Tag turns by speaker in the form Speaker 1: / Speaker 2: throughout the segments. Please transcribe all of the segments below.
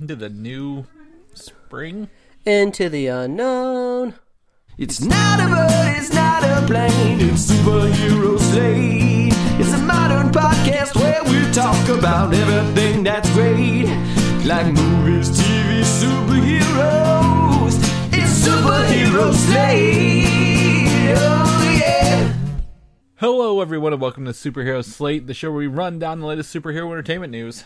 Speaker 1: into the new spring.
Speaker 2: Into the unknown.
Speaker 3: It's not a bird, it's not a plane, it's superhero slate. It's a modern podcast where we talk about everything that's great, like movies, TV, superheroes. It's superhero slate. Oh yeah.
Speaker 1: Hello, everyone, and welcome to Superhero Slate, the show where we run down the latest superhero entertainment news.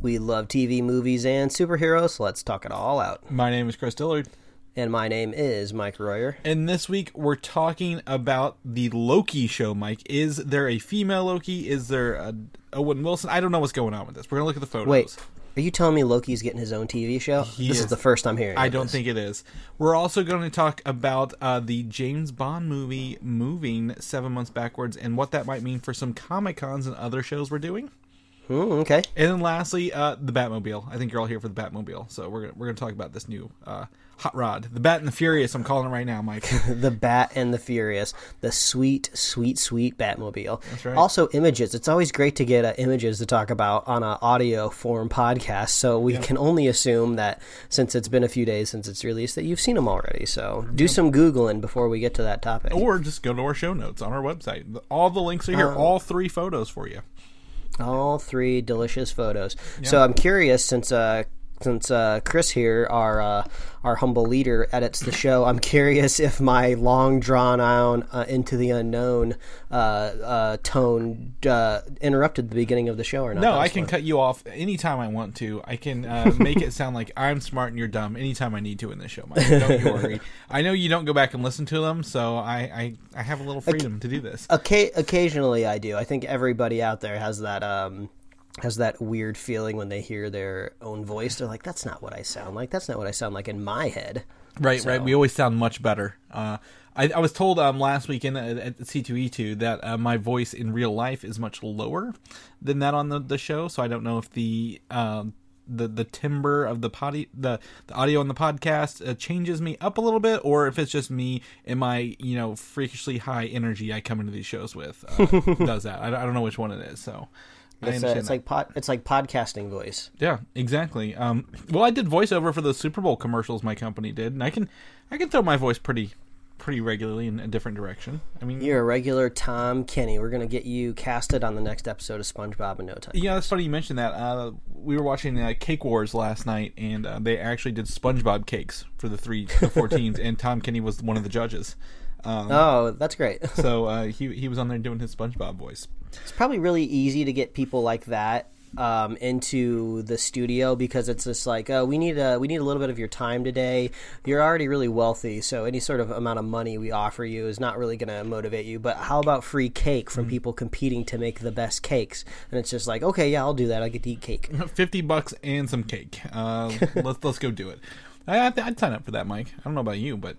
Speaker 2: We love TV, movies, and superheroes, so let's talk it all out.
Speaker 1: My name is Chris Dillard,
Speaker 2: And my name is Mike Royer.
Speaker 1: and this week we're talking about the Loki show. Mike, is there a female Loki? Is there a Owen Wilson? I don't know what's going on with this. We're gonna look at the photos.
Speaker 2: Wait, are you telling me Loki's getting his own TV show?
Speaker 1: He
Speaker 2: this is.
Speaker 1: is.
Speaker 2: the first I'm hearing.
Speaker 1: I don't
Speaker 2: this.
Speaker 1: think it is. We're also going to talk about uh, the James Bond movie moving seven months backwards and what that might mean for some Comic Cons and other shows we're doing.
Speaker 2: Hmm, okay.
Speaker 1: And then lastly, uh, the Batmobile. I think you're all here for the Batmobile, so we're gonna, we're going to talk about this new uh, hot rod, the Bat and the Furious. I'm calling it right now, Mike.
Speaker 2: The Bat and the Furious, the sweet, sweet, sweet Batmobile.
Speaker 1: That's right.
Speaker 2: Also, images. It's always great to get uh, images to talk about on an audio form podcast. So we can only assume that since it's been a few days since it's released, that you've seen them already. So do some googling before we get to that topic.
Speaker 1: or just go to our show notes on our website. All the links are here.
Speaker 2: Oh.
Speaker 1: all three photos for you.
Speaker 2: All three delicious photos. So I'm curious since uh since uh, Chris here, our uh, our humble leader, edits the show. I'm curious if my long drawn out uh, into the unknown uh, uh, tone uh, interrupted the beginning of the show or not.
Speaker 1: No, I can
Speaker 2: fun.
Speaker 1: cut you off anytime I want to. I can uh, make it sound like I'm smart and you're dumb anytime I need to in this show, Mike. Don't you worry. I know you don't go back and listen to them, so I, I, I have a little freedom to do this.
Speaker 2: Occa- occasionally, I do. I think everybody out there has that. Um, has that weird feeling when they hear their own voice. They're like, "That's not what I sound like. That's not what I sound like in my head."
Speaker 1: Right, right. We always sound much better. Uh, I, I was told um, last weekend at, at C2E2 that uh, my voice in real life is much lower than that on the, the show, so I don't know if the um, the the timbre of the potty the, the audio on the podcast uh, changes me up a little bit, or if it's just me and my you know freakishly high energy I come into these shows with uh, does that. I, I don't know which one it is, so.
Speaker 2: It's,
Speaker 1: understand
Speaker 2: it's like pod, it's like podcasting voice.
Speaker 1: Yeah, exactly. Um, well, I did voiceover for the Super Bowl commercials my company did, and I can I can throw my voice pretty pretty regularly in a different direction. I mean,
Speaker 2: You're a regular Tom Kenny. We're gonna get you casted on the next episode of SpongeBob in no time.
Speaker 1: yeah, that's funny you mentioned that. Uh, we were watching uh, Cake Wars last night, and uh, they actually did SpongeBob cakes for the three the four teams, and Tom Kenny was one of the judges. Um,
Speaker 2: Oh, that's great.
Speaker 1: so uh, he he was on there doing his SpongeBob voice.
Speaker 2: it's probably really easy to get people like that um, into the studio because it's just like, oh, we need a we need a little bit of your time today. You're already really wealthy, so any sort of amount of money we offer you is not really going to motivate you. But how about free cake from people competing to make the best cakes? And it's just like, okay, yeah, I'll do that. I get to eat cake.
Speaker 1: Fifty bucks and some cake. Uh, let's let's go do it. I, I'd, I'd sign up for that, Mike. I don't know about you, but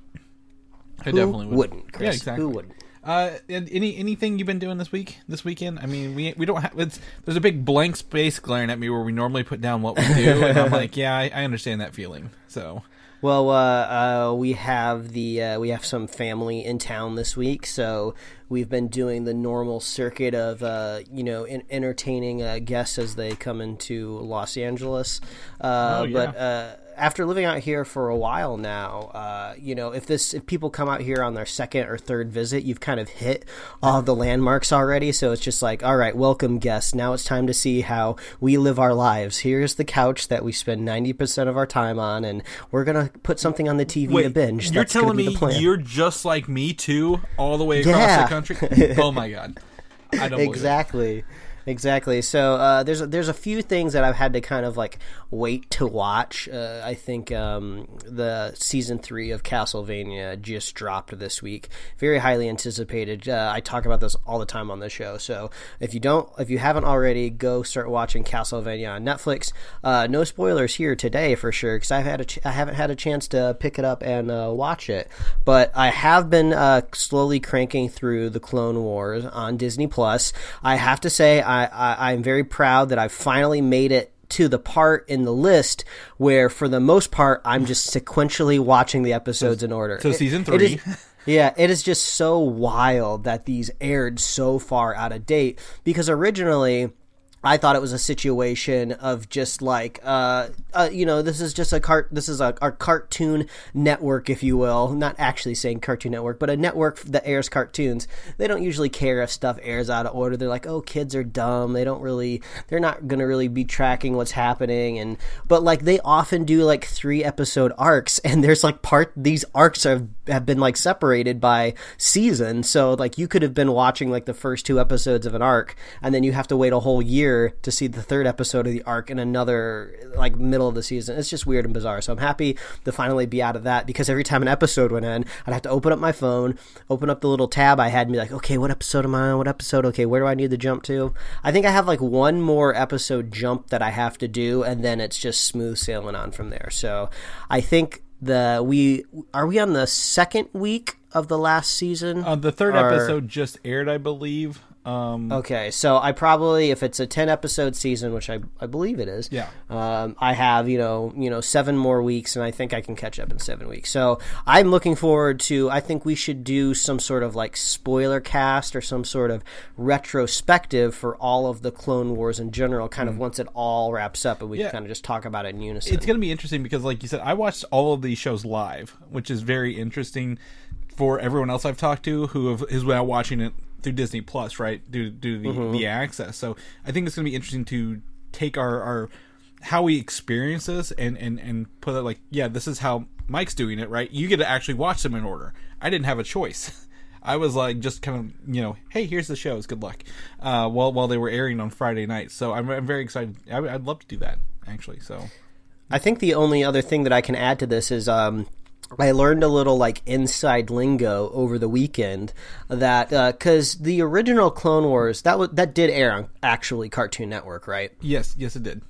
Speaker 1: I definitely would.
Speaker 2: wouldn't, Chris?
Speaker 1: Yeah, exactly.
Speaker 2: Who wouldn't?
Speaker 1: Uh, any anything you've been doing this week, this weekend? I mean, we we don't have. It's, there's a big blank space glaring at me where we normally put down what we do, and I'm like, yeah, I, I understand that feeling. So
Speaker 2: Well, uh, uh, we have the uh, we have some family in town this week, so we've been doing the normal circuit of uh, you know in- entertaining uh, guests as they come into Los Angeles. Uh,
Speaker 1: Oh, yeah.
Speaker 2: But uh, after living out here for a while now, uh, you know if this if people come out here on their second or third visit, you've kind of hit all the landmarks already. So it's just like, all right, welcome guests. Now it's time to see how we live our lives. Here's the couch that we spend ninety percent of our time on, and we're gonna put something on the TV to binge.
Speaker 1: you're
Speaker 2: That's
Speaker 1: telling me
Speaker 2: the plan.
Speaker 1: you're just like me too, all the way across
Speaker 2: Yeah.
Speaker 1: the country? Oh my god, I don't believe it.
Speaker 2: Exactly. So uh, there's a, there's a few things that I've had to kind of like wait to watch. Uh, I think um, the season three of Castlevania just dropped this week. Very highly anticipated. Uh, I talk about this all the time on the show. So if you don't if you haven't already go start watching Castlevania on Netflix. Uh, no spoilers here today for sure because I've had a ch- I haven't had a chance to pick it up and uh, watch it. But I have been uh, slowly cranking through the Clone Wars on Disney Plus. I have to say I, I I'm very proud that I've finally made it to the part in the list where, for the most part, I'm just sequentially watching the episodes in order.
Speaker 1: so
Speaker 2: It-
Speaker 1: season
Speaker 2: it is-
Speaker 1: three.
Speaker 2: yeah, it is just so wild that these aired so far out of date because originally I thought it was a situation of just like, uh, uh, you know, this is just a cart. This is a our cartoon network, if you will. Not actually saying Cartoon Network, but a network that airs cartoons. They don't usually care if stuff airs out of order. They're like, oh, kids are dumb. They don't really. They're not gonna really be tracking what's happening. And but like they often do like three episode arcs, and there's like part these arcs have have been like separated by season. So like you could have been watching like the first two episodes of an arc, and then you have to wait a whole year to see the third episode of the arc in another like middle of the season. It's just weird and bizarre. So I'm happy to finally be out of that because every time an episode went in, I'd have to open up my phone, open up the little tab I had, and be like, okay, what episode am I on? What episode? Okay, where do I need to jump to? I think I have like one more episode jump that I have to do, and then it's just smooth sailing on from there. So I think the we are we on the second week of the last season.
Speaker 1: Uh, the third
Speaker 2: Or-
Speaker 1: episode just aired, I believe. Um,
Speaker 2: Okay, so I probably if it's a ten episode season, which I, I believe it is,
Speaker 1: Yeah.
Speaker 2: um, I have you know you know seven more weeks, and I think I can catch up in seven weeks. So I'm looking forward to. I think we should do some sort of like spoiler cast or some sort of retrospective for all of the Clone Wars in general. Kind of once it all wraps up, and we
Speaker 1: Mm. Yeah.
Speaker 2: can kind of just talk about it in unison.
Speaker 1: it's going to be interesting because, like you said, I watched all of these shows live, which is very interesting for everyone else I've talked to who have, is now watching it through Disney Plus, right? Due due to the, the access. So I think it's going to be interesting to take our our how we experience this and and and put it like, yeah, this is how Mike's doing it, right? You get to actually watch them in order. I didn't have a choice. I was like just kind of you know, hey, here's the shows. Good luck. Uh, while while they were airing on Friday night, so I'm, I'm very excited. I, I'd love to do that actually. So
Speaker 2: I think the only other thing that I can add to this is um, I learned a little like inside lingo over the weekend that uh, because the original Clone Wars that was that did air on actually Cartoon Network, right?
Speaker 1: yes, yes, it did.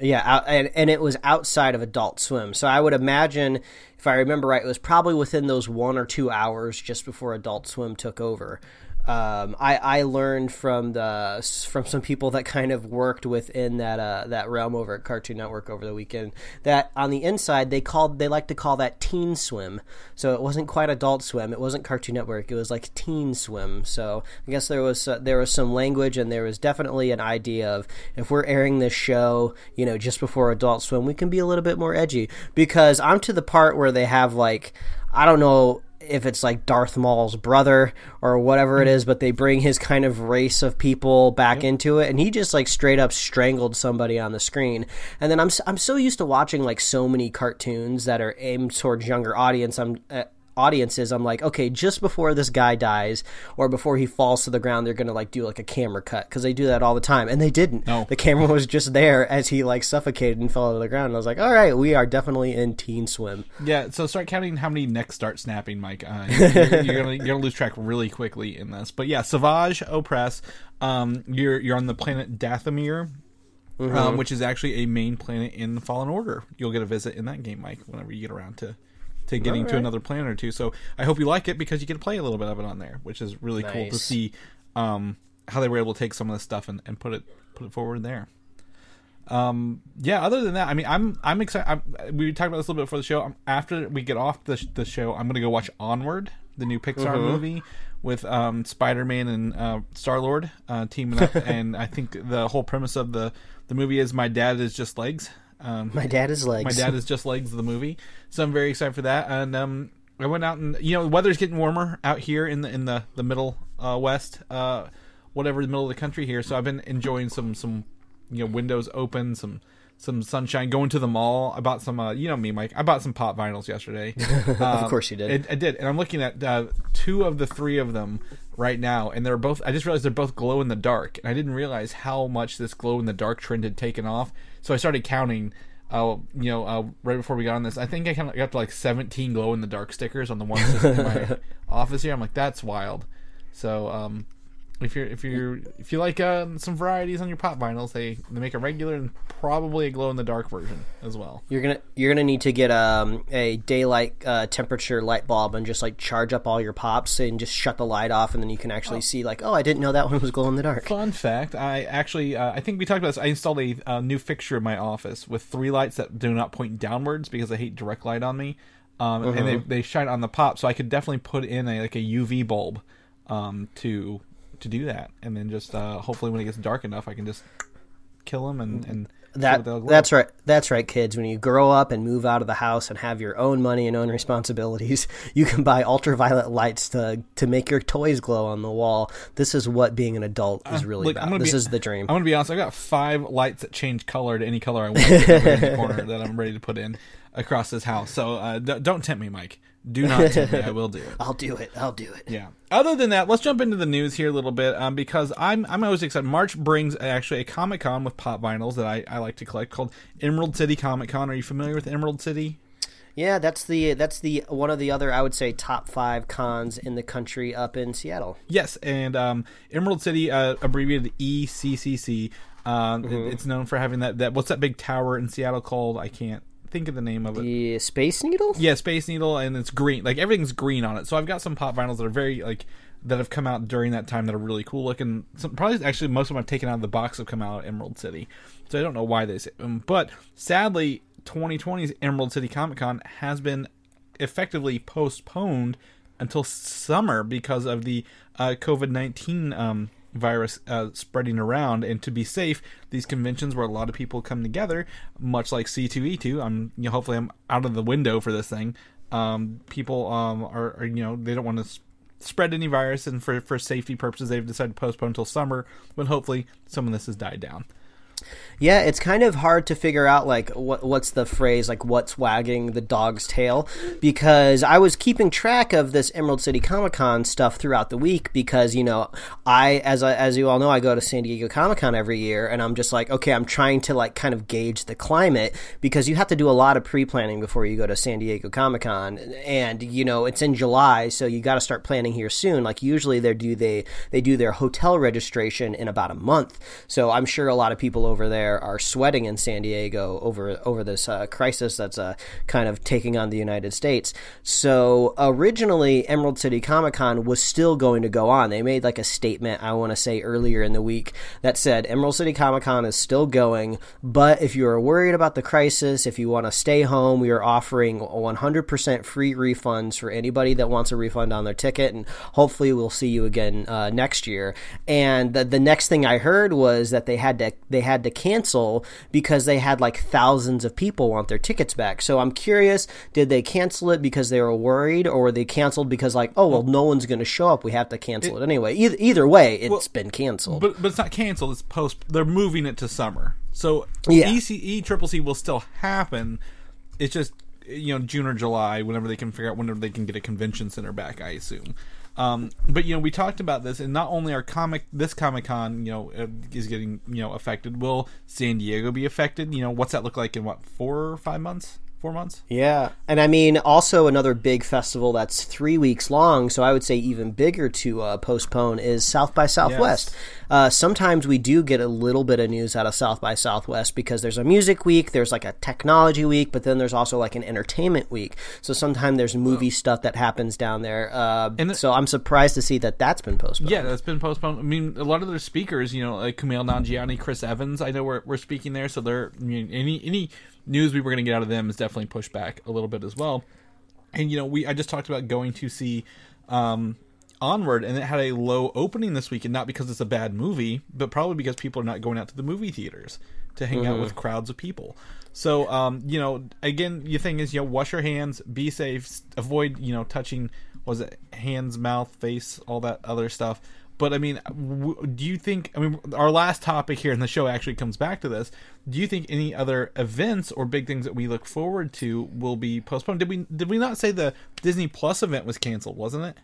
Speaker 2: Yeah, out, and and it was outside of Adult Swim, so I would imagine if I remember right, it was probably within those one or two hours just before Adult Swim took over. Um, I, I learned from the from some people that kind of worked within that uh, that realm over at Cartoon Network over the weekend that on the inside they called they like to call that Teen Swim. So it wasn't quite Adult Swim, it wasn't Cartoon Network, it was like Teen Swim. So I guess there was uh, there was some language and there was definitely an idea of if we're airing this show, you know, just before Adult Swim, we can be a little bit more edgy because I'm to the part where they have like I don't know if it's like Darth Maul's brother or whatever it is, but they bring his kind of race of people back into it, and he just like straight up strangled somebody on the screen. And then I'm I'm so used to watching like so many cartoons that are aimed towards younger audience. I'm uh, audiences. I'm like, okay, just before this guy dies or before he falls to the ground, they're gonna like do like a camera cut because they do that all the time, and they didn't.
Speaker 1: No.
Speaker 2: The camera was just there as he like suffocated and fell to the ground. And I was like, all right, we are definitely in Teen Swim.
Speaker 1: Yeah, so start counting how many necks start snapping, Mike. Uh, you're, you're gonna you're gonna lose track really quickly in this. But yeah, Savage Opress. Um, you're you're on the planet Dathomir, um, which is actually a main planet in Fallen Order. You'll get a visit in that game, Mike, whenever you get around to to getting to another planet or two. So I hope you like it because you get to play a little bit of it on there, which is really cool to see um, how they were able to take some of this stuff and, and put it put it forward there. Um, yeah. Other than that, I mean, I'm I'm excited. I'm, we talked about this a little bit before the show. Um after we get off the the show, I'm gonna go watch Onward, the new Pixar movie with um, Spider Man and uh, Star Lord uh, teaming up. and I think the whole premise of the the movie is my dad is just legs. Um,
Speaker 2: My dad is legs.
Speaker 1: my dad is just legs of the movie, so I'm very excited for that. And um, I went out and you know the weather's getting warmer out here in the in the the middle uh, west, uh, whatever the middle of the country here. So I've been enjoying some some you know windows open, some some sunshine. Going to the mall, I bought some. Uh, you know me, Mike. I bought some pop vinyls yesterday.
Speaker 2: of course you did.
Speaker 1: I, I did, and I'm looking at uh, two of the three of them right now, and they're both. I just realized they're both glow in the dark, and I didn't realize how much this glow in the dark trend had taken off. So I started counting. Uh, you know, uh, right before we got on this, I think I kind of got to like 17 glow in the dark stickers on the one system in my office here. I'm like, that's wild. So, um, if you're if you're if you like uh, some varieties on your pop vinyls, they they make a regular and probably a glow in the dark version as well.
Speaker 2: You're gonna you're gonna need to get um, a daylight uh, temperature light bulb and just like charge up all your pops and just shut the light off and then you can actually see like oh I didn't know that one was glow in the dark.
Speaker 1: Fun fact: I actually, uh, I think we talked about this. I installed a uh, new fixture in my office with three lights that do not point downwards because I hate direct light on me, um, and they, they shine on the pop. So I could definitely put in a like a UV bulb um, to to do that, and then just uh, hopefully when it gets dark enough, I can just kill them and and
Speaker 2: That
Speaker 1: what they'll look
Speaker 2: that's right. That's right, kids. When you grow up and move out of the house and have your own money and own responsibilities, you can buy ultraviolet lights to to make your toys glow on the wall. This is what being an adult is really
Speaker 1: Uh, I'm
Speaker 2: about. This
Speaker 1: be-
Speaker 2: is the dream.
Speaker 1: I'm gonna be honest. I got five lights that change color to any color I want in the corner that I'm ready to put in across this house. So uh, d- don't tempt me, Mike. Do not tempt me. I will do it.
Speaker 2: I'll do it. I'll do it.
Speaker 1: Yeah. Other than that, let's jump into the news here a little bit um, because I'm I'm always excited. March brings actually a Comic Con with pop vinyls that I, I like to collect called Emerald City Comic Con. Are you familiar with Emerald City?
Speaker 2: Yeah, that's the that's the one of the other I would say top five cons in the country up in Seattle.
Speaker 1: Yes, and um, Emerald City, uh, abbreviated ECCC. Um,
Speaker 2: Mm-hmm.
Speaker 1: it's known for having that, that what's that big tower in Seattle called? I can't think of the name of it.
Speaker 2: The Space Needle.
Speaker 1: Yeah, Space Needle, and it's green. Like everything's green on it. So I've got some pop vinyls that are very like that have come out during that time that are really cool looking. Some probably actually most of them I've taken out of the box have come out of Emerald City. So I don't know why they say them, but sadly, 2020's Emerald City Comic Con has been effectively postponed until summer because of the uh, COVID 19 um, virus uh, spreading around. And to be safe, these conventions where a lot of people come together, much like C2E2, I'm you know, hopefully I'm out of the window for this thing. Um, people um, are, are, you know, they don't want to. Spread any virus, and for for safety purposes, they've decided to postpone until summer. When hopefully some of this has died down.
Speaker 2: Yeah, it's kind of hard to figure out like what what's the phrase like what's wagging the dog's tail because I was keeping track of this Emerald City Comic Con stuff throughout the week because you know I as I, as you all know I go to San Diego Comic Con every year and I'm just like okay I'm trying to like kind of gauge the climate because you have to do a lot of pre-planning before you go to San Diego Comic Con and you know it's in July so you got to start planning here soon. Like usually they do they they do their hotel registration in about a month so I'm sure a lot of people over there are sweating in San Diego over over this uh, crisis that's uh, kind of taking on the United States. So originally, Emerald City Comic Con was still going to go on. They made like a statement I want to say earlier in the week that said Emerald City Comic Con is still going, but if you are worried about the crisis, if you want to stay home, we are offering 100% free refunds for anybody that wants a refund on their ticket, and hopefully we'll see you again uh, next year. And the, the next thing I heard was that they had to they had to cancel because they had like thousands of people want their tickets back. So I'm curious, did they cancel it because they were worried, or were they canceled because like, oh well, no one's going to show up, we have to cancel it, anyway. Either either way, it's been canceled.
Speaker 1: But but it's not canceled. It's post. They're moving it to summer. So
Speaker 2: Yeah.
Speaker 1: EC, ECCC will still happen. It's just you know June or July, whenever they can figure out whenever they can get a convention center back. I assume. Um, but you know we talked about this, and not only our comic this Comic Con you know uh, is getting you know affected. Will San Diego be affected? You know what's that look like in what four or five months? Four months?
Speaker 2: Yeah, and I mean also another big festival that's three weeks long, so I would say even bigger to uh, postpone is South by Southwest. Uh, sometimes we do get a little bit of news out of South by Southwest because there's a music week, there's like a technology week, but then there's also like an entertainment week. So sometimes there's movie stuff that happens down there. Uh,
Speaker 1: And the-
Speaker 2: so I'm surprised to see that that's been postponed.
Speaker 1: Yeah, that's been postponed. I mean, a lot of their speakers, you know, like Kumail Nanjiani, Chris Evans, I know we're, we're speaking there, so they're I mean, any any news we were going to get out of them is definitely pushed back a little bit as well. And you know, we I just talked about going to see um, Onward, and it had a low opening this week, and not because it's a bad movie, but probably because people are not going out to the movie theaters to hang out with crowds of people. So, um, you know, again, the thing is, you know, wash your hands, be safe, avoid, you know, touching, was it hands, mouth, face, all that other stuff. But I mean, w- do you think? I mean, our last topic here in the show actually comes back to this. Do you think any other events or big things that we look forward to will be postponed? Did we did we not say the Disney Plus event was canceled? Wasn't it?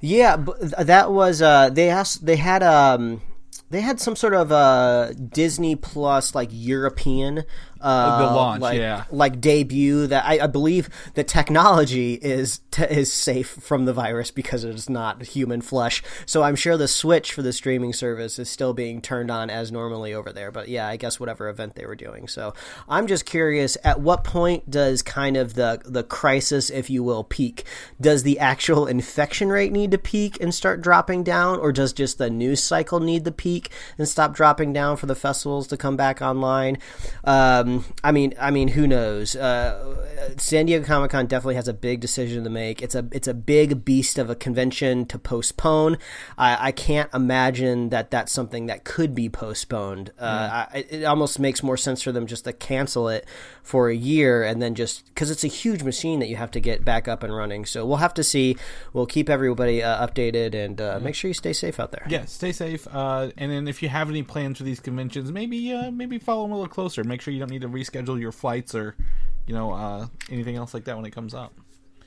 Speaker 2: Yeah, but that was uh they asked they had um they had some sort of uh Disney Plus like European uh
Speaker 1: The launch,
Speaker 2: like,
Speaker 1: yeah.
Speaker 2: like debut that I, I believe the technology is t- is safe from the virus because it is not human flesh. So I'm sure the switch for the streaming service is still being turned on as normally over there. But yeah, I guess whatever event they were doing. So I'm just curious at what point does kind of the the crisis, if you will, peak? Does the actual infection rate need to peak and start dropping down, or does just the news cycle need to peak and stop dropping down for the festivals to come back online? Um, um, I mean, I mean, who knows? Uh, San Diego Comic Con definitely has a big decision to make. It's a it's a big beast of a convention to postpone. I, I can't imagine that that's something that could be postponed. Uh, I, it almost makes more sense for them just to cancel it for a year and then just because it's a huge machine that you have to get back up and running. So we'll have to see. We'll keep everybody uh, updated and uh, make sure you stay safe out there.
Speaker 1: Yeah, stay safe. Uh, and then if you have any plans for these conventions, maybe uh, maybe follow them a little closer. Make sure you don't need to reschedule your flights or you know uh, anything else like that when it comes up.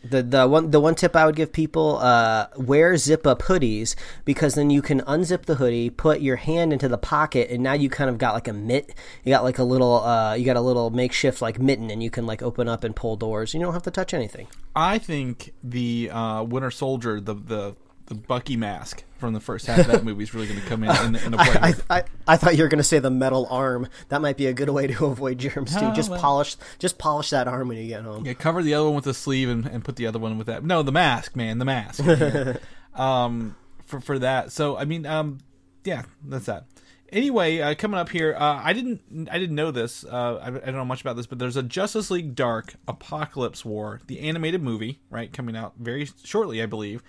Speaker 2: The the one the one tip I would give people uh, wear zip up hoodies because then you can unzip the hoodie, put your hand into the pocket, and now you kind of got like a mitt. You got like a little uh, you got a little makeshift like mitten, and you can like open up and pull doors. You don't have to touch anything.
Speaker 1: I think the uh, Winter Soldier, the the the Bucky mask from the first half of that movie is really going to come in in, in a play.
Speaker 2: I, I, I thought you were going to say the metal arm. That might be a good way to avoid germs too.
Speaker 1: Oh,
Speaker 2: just
Speaker 1: well.
Speaker 2: polish just polish that arm when you get home.
Speaker 1: Yeah, cover the other one with a sleeve and, and put the other one with that. No, the mask, man, the mask. um, for for that. So I mean, um, yeah, that's that. Anyway, uh, coming up here, uh, I didn't I didn't know this. Uh, I, I don't know much about this, but there's a Justice League Dark Apokolips War, the animated movie, right, coming out very shortly, I believe.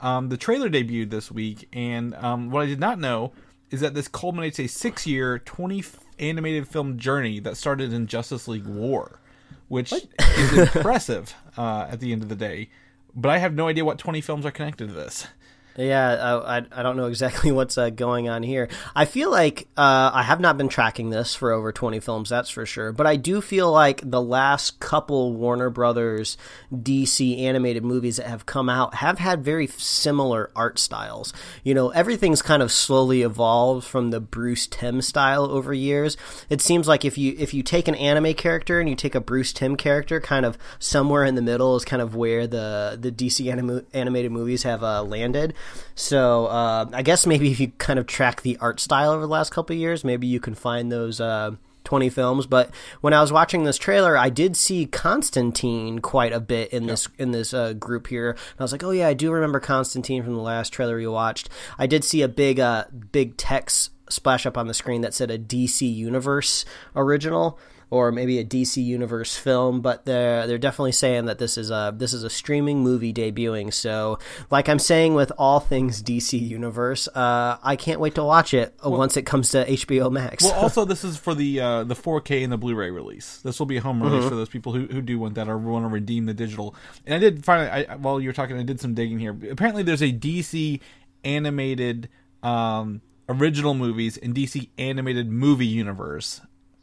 Speaker 1: Um, the trailer debuted this week, and um, what I did not know is that this culminates a six-year, 20 animated film journey that started in Justice League War, which is impressive uh, at the end of the day. But I have no idea what 20 films are connected to this.
Speaker 2: Yeah, I, I, I don't know exactly what's uh, going on here. I feel like uh, I have not been tracking this for over 20 films, that's for sure. But I do feel like the last couple Warner Brothers DC animated movies that have come out have had very similar art styles. You know, everything's kind of slowly evolved from the Bruce Timm style over years. It seems like if you if you take an anime character and you take a Bruce Timm character, kind of somewhere in the middle is kind of where the the DC anim- animated movies have uh, landed. So uh, I guess maybe if you kind of track the art style over the last couple of years, maybe you can find those. Uh, 20 films. But when i was watching this trailer i did see constantine quite a bit in this in this uh, group here. And i was like oh yeah i do remember constantine from the last trailer we watched. I did see a big uh big text splash up on the screen that said a dc universe original or maybe a DC Universe film, but they're they're definitely saying that this is a this is a streaming movie debuting. So, like I'm saying with all things DC Universe, uh, I can't wait to watch it uh, once it comes to HBO Max.
Speaker 1: Well, also this is for the uh, the 4K and the Blu-ray release. This will be a home release for those people who, who do want that or want to redeem the digital. And I did finally, I, while you were talking, I did some digging here. Apparently, there's a DC animated um, original movies and DC animated movie universe,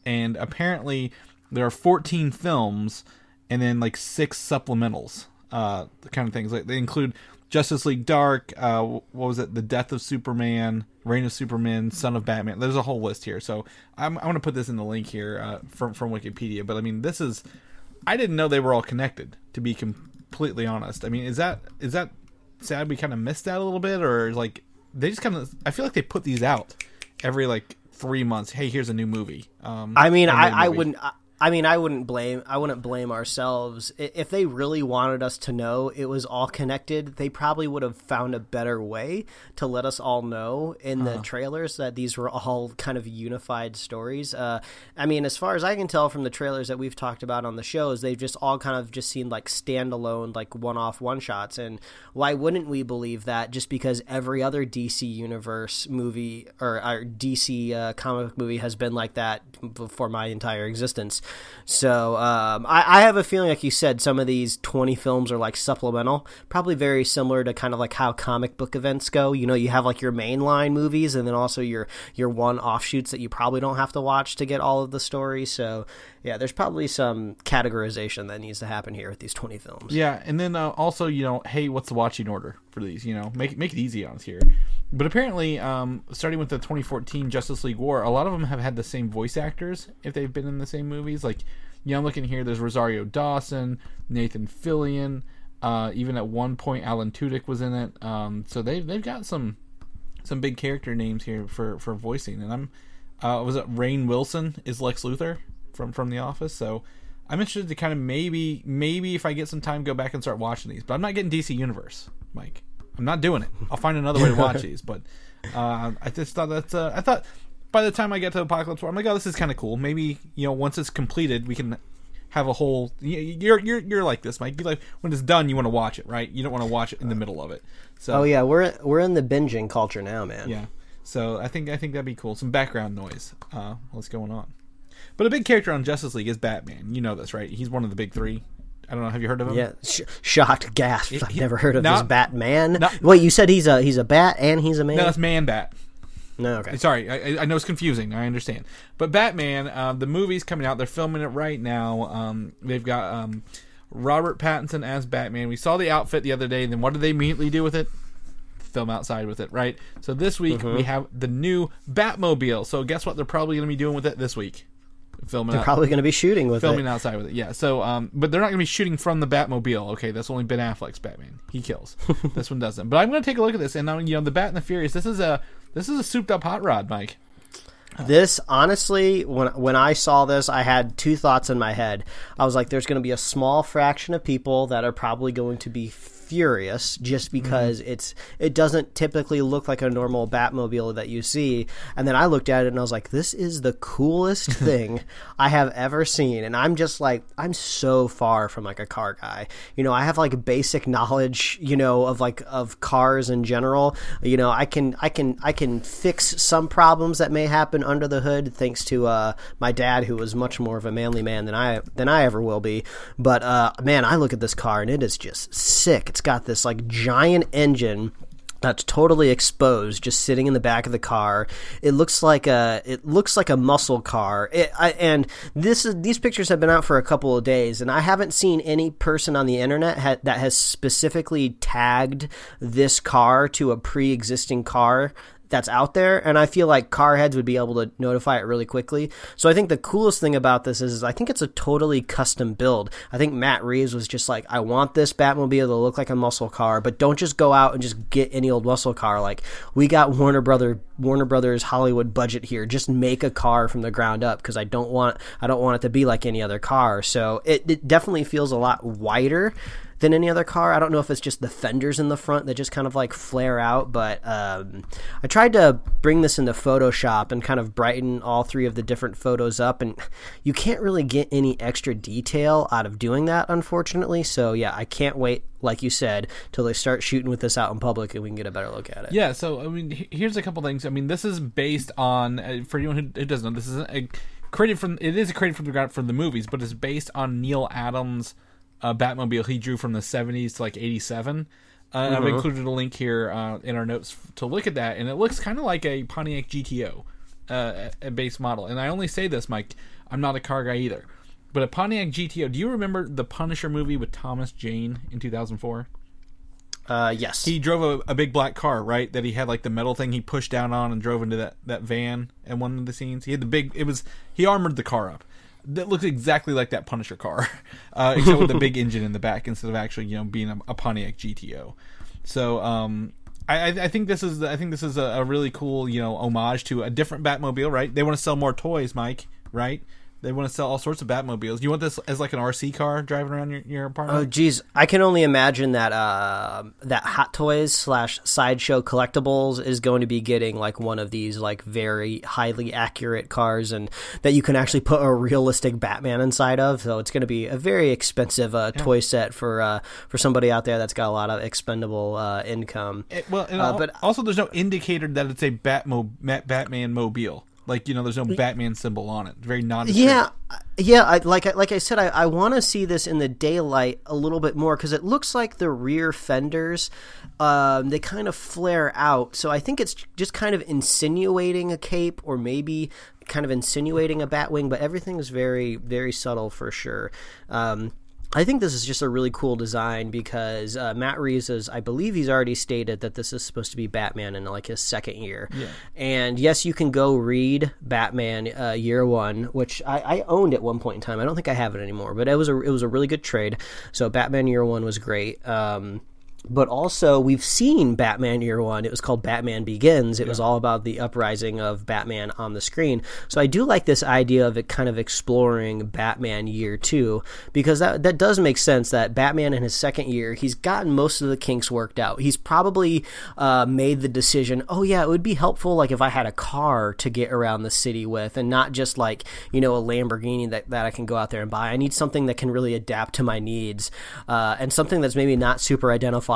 Speaker 1: and apparently there are 14 films and then like six supplementals, uh, kind of things. Like they include Justice League Dark, uh, what was it? The Death of Superman, Reign of Superman, Son of Batman. There's a whole list here. So I'm, I'm going to put this in the link here uh, from from Wikipedia. But I mean, this is I didn't know they were all connected. To be completely honest, I mean, is that is that sad? We kind of missed that a little bit, or like they just kind of? I feel like they put these out every like three months. Hey, here's a new movie. Um,
Speaker 2: I mean, I, I wouldn't. I, I mean, I wouldn't blame. I wouldn't blame ourselves if they really wanted us to know it was all connected. They probably would have found a better way to let us all know in the trailers that these were all kind of unified stories. Uh, I mean, as far as I can tell from the trailers that we've talked about on the shows, they've just all kind of just seemed like standalone, like one-off one shots. And why wouldn't we believe that? Just because every other DC universe movie or our DC uh, comic book movie has been like that for my entire existence. So um, I, I have a feeling, like you said, some of these 20 films are like supplemental, probably very similar to kind of like how comic book events go. You know, you have like your mainline movies and then also your your one offshoots that you probably don't have to watch to get all of the story. So yeah, there's probably some categorization that needs to happen here with these 20 films.
Speaker 1: Yeah, and then uh, also, you know, hey, what's the watching order for these? You know, make make it easy on us here. But apparently, um, starting with the 2014 Justice League War, a lot of them have had the same voice actors if they've been in the same movies. Like, you know, I'm looking here. There's Rosario Dawson, Nathan Fillion. Uh, even at one point, Alan Tudyk was in it. Um, so they've they've got some some big character names here for for voicing. And I'm uh, was it Rainn Wilson is Lex Luthor from from The Office. So I'm interested to kind of maybe maybe if I get some time go back and start watching these. But I'm not getting DC Universe, Mike. I'm not doing it. I'll find another way to watch these. But uh, I just thought that's uh, I thought by the time I get to Apokolips War, I'm like, oh, this is kind of cool. Maybe you know, once it's completed, we can have a whole. You're you're you're like this, Mike. You like when it's done, you want to watch it, right? You don't want to watch it in the middle of it. So
Speaker 2: Oh yeah, we're we're in the binging culture now, man.
Speaker 1: yeah. So I think I think that'd be cool. Some background noise. Uh, what's going on? But a big character on Justice League is Batman. You know this, right? He's one of the big three. I don't know. Have you heard of him?
Speaker 2: Yeah, sh- shocked, gasp! I've never heard of
Speaker 1: not-
Speaker 2: this Batman.
Speaker 1: not-
Speaker 2: Wait, you said he's a he's a bat and he's a man.
Speaker 1: No, that's Man Bat.
Speaker 2: No, okay.
Speaker 1: Sorry, I, I know it's confusing. I understand, but Batman, uh, the movie's coming out. They're filming it right now. Um, they've got um, Robert Pattinson as Batman. We saw the outfit the other day. And then what did they immediately do with it? Film outside with it, right? So this week
Speaker 2: Mm-hmm.
Speaker 1: we have the new Batmobile. So guess what? They're probably going to be doing with it this week. Filming
Speaker 2: They're
Speaker 1: out,
Speaker 2: probably going to be shooting with
Speaker 1: filming
Speaker 2: it.
Speaker 1: outside with it. Yeah. So, um, but they're not going to be shooting from the Batmobile. Okay, that's only Ben Affleck's Batman. He kills. this one doesn't. But I'm going to take a look at this, and um, you know, the Bat and the Furious. This is a this is a souped up hot rod, Mike.
Speaker 2: This honestly, when when I saw this, I had two thoughts in my head. I was like, "There's going to be a small fraction of people that are probably going to be furious just because it's it doesn't typically look like a normal Batmobile that you see." And then I looked at it and I was like, "This is the coolest thing I have ever seen." And I'm just like, I'm so far from like a car guy. You know, I have like basic knowledge, you know, of like of cars in general. You know, I can I can I can fix some problems that may happen under the hood thanks to uh, my dad who was much more of a manly man than I than I ever will be. But uh, man, I look at this car and it is just sick. It's got this like giant engine that's totally exposed, just sitting in the back of the car. It looks like a it looks like a muscle car. It, I, and this is these pictures have been out for a couple of days, and I haven't seen any person on the internet ha- that has specifically tagged this car to a pre-existing car that's out there and i feel like car heads would be able to notify it really quickly. So i think the coolest thing about this is, is i think it's a totally custom build. I think matt reeves was just like i want this batmobile to look like a muscle car but don't just go out and just get any old muscle car. Like we got warner brother warner brothers hollywood budget here. Just make a car from the ground up because i don't want i don't want it to be like any other car. So it, it definitely feels a lot wider than any other car. I don't know if it's just the fenders in the front that just kind of like flare out, but um, I tried to bring this into Photoshop and kind of brighten all three of the different photos up, and you can't really get any extra detail out of doing that, unfortunately. So yeah, I can't wait, like you said, till they start shooting with this out in public and we can get a better look at it.
Speaker 1: Yeah, so I mean, here's a couple things. I mean, this is based on uh, for anyone who, who doesn't know, this is a created from it is created from the from the movies, but it's based on Neal Adams' uh, Batmobile he drew from the 70s to like 87. Uh, and I've included a link here uh, in our notes to look at that, and it looks kind of like a Pontiac GTO, uh, a base model. And I only say this, Mike, I'm not a car guy either, but a Pontiac GTO. Do you remember the Punisher movie with Thomas Jane in 2004?
Speaker 2: Uh, yes.
Speaker 1: he drove a, a big black car, right? That he had like the metal thing he pushed down on and drove into that, that van in one of the scenes. He had the big. It was he armored the car up. That looks exactly like that Punisher car, uh, except with a big engine in the back instead of actually you know being a, a Pontiac GTO. So um, I, I think this is I think this is a, a really cool you know homage to a different Batmobile, right? They want to sell more toys, Mike, right? They want to sell all sorts of Batmobiles. You want this as like an RC car driving around your, your apartment?
Speaker 2: Oh geez, I can only imagine that uh, that Hot Toys slash Sideshow Collectibles is going to be getting like one of these like very highly accurate cars, and that you can actually put a realistic Batman inside of. So it's going to be a very expensive uh, toy set for uh, for somebody out there that's got a lot of expendable uh, income.
Speaker 1: It- well,
Speaker 2: Uh, but-
Speaker 1: also there's no indicator that it's a Batmo Batman mobile. Like you know, there's no Batman symbol on it. Very non.
Speaker 2: Yeah, yeah. I, like I- like I said, I, I want to see this in the daylight a little bit more because it looks like the rear fenders, um, they kind of flare out. So I think it's just kind of insinuating a cape or maybe kind of insinuating a Batwing, but everything is very very subtle for sure. Um, I think this is just a really cool design because uh, Matt Reeves has, I believe, he's already stated that this is supposed to be Batman in like his second year. Yeah. And yes, you can go read Batman uh, Year One, which I, I owned at one point in time. I don't think I have it anymore, but it was a it was a really good trade. So Batman Year One was great. Um, but also we've seen Batman Year One. It was called Batman Begins. It was all about the uprising of Batman on the screen. So I do like this idea of it kind of exploring Batman Year Two because that that does make sense. That Batman in his second year, he's gotten most of the kinks worked out. He's probably uh, made the decision. Oh yeah, it would be helpful like if I had a car to get around the city with, and not just like you know a Lamborghini that that I can go out there and buy. I need something that can really adapt to my needs, uh, and something that's maybe not super identifiable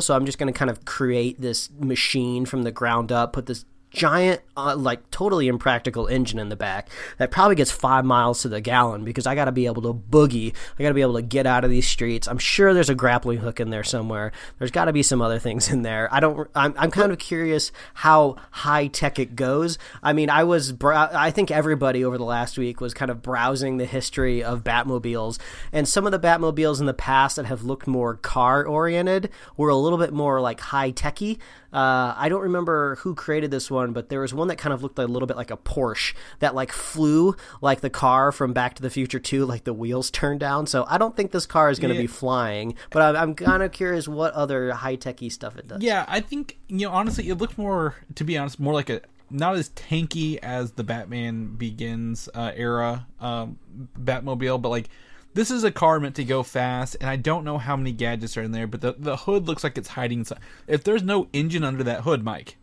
Speaker 2: so I'm just going to kind of create this machine from the ground up, put this giant, uh, like totally impractical engine in the back that probably gets five miles to the gallon because I got to be able to boogie. I got to be able to get out of these streets. I'm sure there's a grappling hook in there somewhere. There's got to be some other things in there. I don't. I'm, I'm kind of curious how high tech it goes. I mean, I was. I think everybody over the last week was kind of browsing the history of Batmobiles, and some of the Batmobiles in the past that have looked more car oriented were a little bit more like high techy. Uh, I don't remember who created this one, but there was one that kind of looked a little bit like a Porsche that like flew like the car from Back to the Future 2, like the wheels turned down. So I don't think this car is going to
Speaker 1: Yeah.
Speaker 2: be flying, but I'm, I'm kind of curious what other high techy stuff it does.
Speaker 1: Yeah, I think you know honestly, it looked more, to be honest, more like a not as tanky as the Batman Begins uh, era um, Batmobile, but like this is a car meant to go fast, and I don't know how many gadgets are in there, but the the hood looks like it's hiding. Some, if there's no engine under that hood, Mike,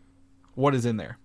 Speaker 1: what is in there?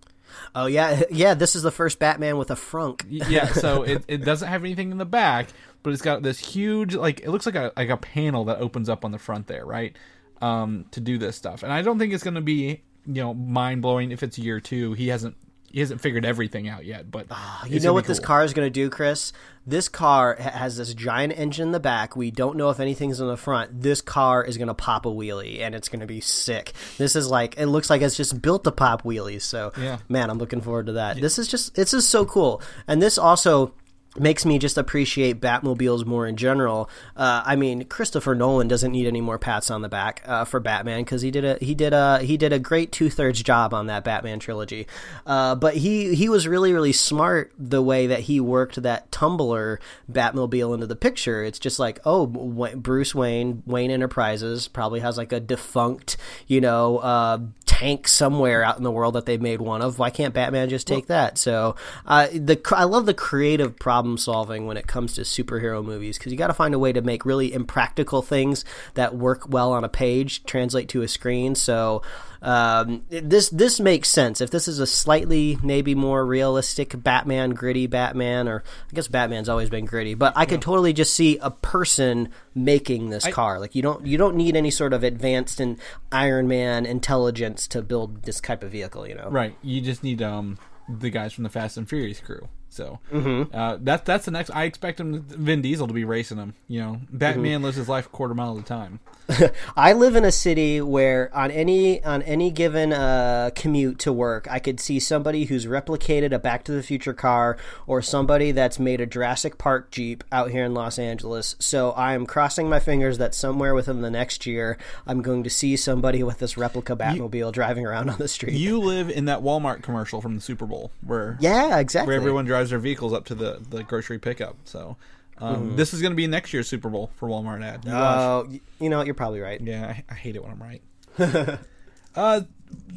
Speaker 2: Oh yeah, yeah. This is the first Batman with a frunk.
Speaker 1: Yeah, so it, it doesn't have anything in the back, but it's got this huge like it looks like a like a panel that opens up on the front there, right? Um, to do this stuff, and I don't think it's going to be you know mind blowing if it's year two. He hasn't he hasn't figured everything out yet, but
Speaker 2: Ah, You know what this car is going to do, Chris? This car has this giant engine in the back. We don't know if anything's in the front. This car is going to pop a wheelie, and it's going to be sick. This is like it looks like it's just built to pop wheelies. So,
Speaker 1: Yeah.
Speaker 2: man, I'm looking forward to that. This is just this is so cool, and this also makes me just appreciate Batmobiles more in general. Uh, I mean, Christopher Nolan doesn't need any more pats on the back uh, for Batman because he did a he did a he did a great two thirds job on that Batman trilogy. Uh, but he he was really really smart the way that he worked that tumbler Batmobile into the picture. It's just like oh Bruce Wayne Wayne Enterprises probably has like a defunct you know uh, tank somewhere out in the world that they've made one of. Why can't Batman just take that? So uh, the I love the creative problem solving when it comes to superhero movies because you got to find a way to make really impractical things that work well on a page translate to a screen. So um, this this makes sense. If this is a slightly maybe more realistic Batman, gritty Batman, or I guess Batman's always been gritty, but I could totally just see a person making this car. Like you don't you don't need any sort of advanced and Iron Man intelligence to build this type of vehicle. You know,
Speaker 1: right. You just need um the guys from the Fast and Furious crew. So
Speaker 2: Mm-hmm.
Speaker 1: uh, that that's the next. I expect him, Vin Diesel, to be racing him. You know, Batman
Speaker 2: Mm-hmm.
Speaker 1: lives his life a quarter mile at a time.
Speaker 2: I live in a city where on any on any given uh, commute to work, I could see somebody who's replicated a Back to the Future car or somebody that's made a Jurassic Park Jeep out here in Los Angeles. So I am crossing my fingers that somewhere within the next year, I'm going to see somebody with this replica Batmobile driving around on the street.
Speaker 1: You live in that Walmart commercial from the Super Bowl where
Speaker 2: yeah, exactly.
Speaker 1: where everyone drives their vehicles up to the, the grocery pickup. So um, this is going to be next year's Super Bowl for Walmart ad. You.
Speaker 2: Oh, y- you know? You're probably right.
Speaker 1: yeah, I, I hate it when I'm right. uh,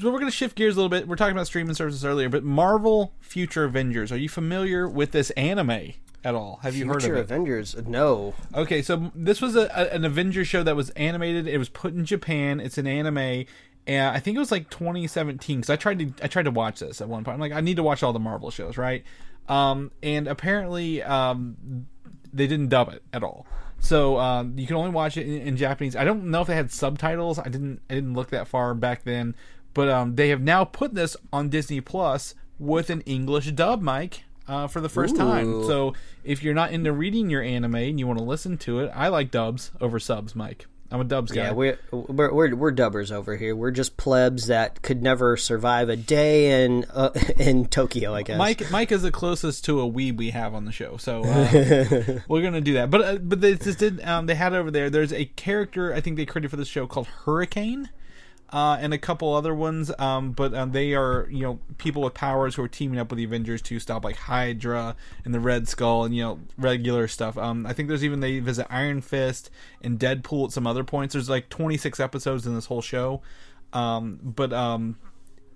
Speaker 1: so we're going to shift gears a little bit. We're talking about streaming services earlier, but Marvel Future Avengers. Are you familiar with this anime at all? Have you heard of it?
Speaker 2: Avengers? No.
Speaker 1: Okay, so this was a, a, an Avengers show that was animated. It was put in Japan. It's an anime, and I think it was like 2017. Because I tried to I tried to watch this at one point. I'm like, I need to watch all the Marvel shows, right? Um, and apparently, um, they didn't dub it at all. So um, you can only watch it in, in Japanese. I don't know if they had subtitles. I didn't I didn't look that far back then. But um, they have now put this on Disney Plus with an English dub, Mike, uh, for the first time. So if you're not into reading your anime and you want to listen to it, I like dubs over subs, Mike. I'm a dubs guy.
Speaker 2: Yeah, we're, we're we're we're dubbers over here. We're just plebs that could never survive a day in uh, in Tokyo. I guess.
Speaker 1: Mike Mike is the closest to a weeb we have on the show, so uh, we're gonna do that. But uh, but they just did um, they had over there. There's a character I think they created for this show called Hurricane. Uh, and a couple other ones. Um, but um, they are you know people with powers who are teaming up with the Avengers to stop like Hydra and the Red Skull and you know regular stuff. Um, I think there's even they visit Iron Fist and Deadpool at some other points. There's like 26 episodes in this whole show. Um, but um,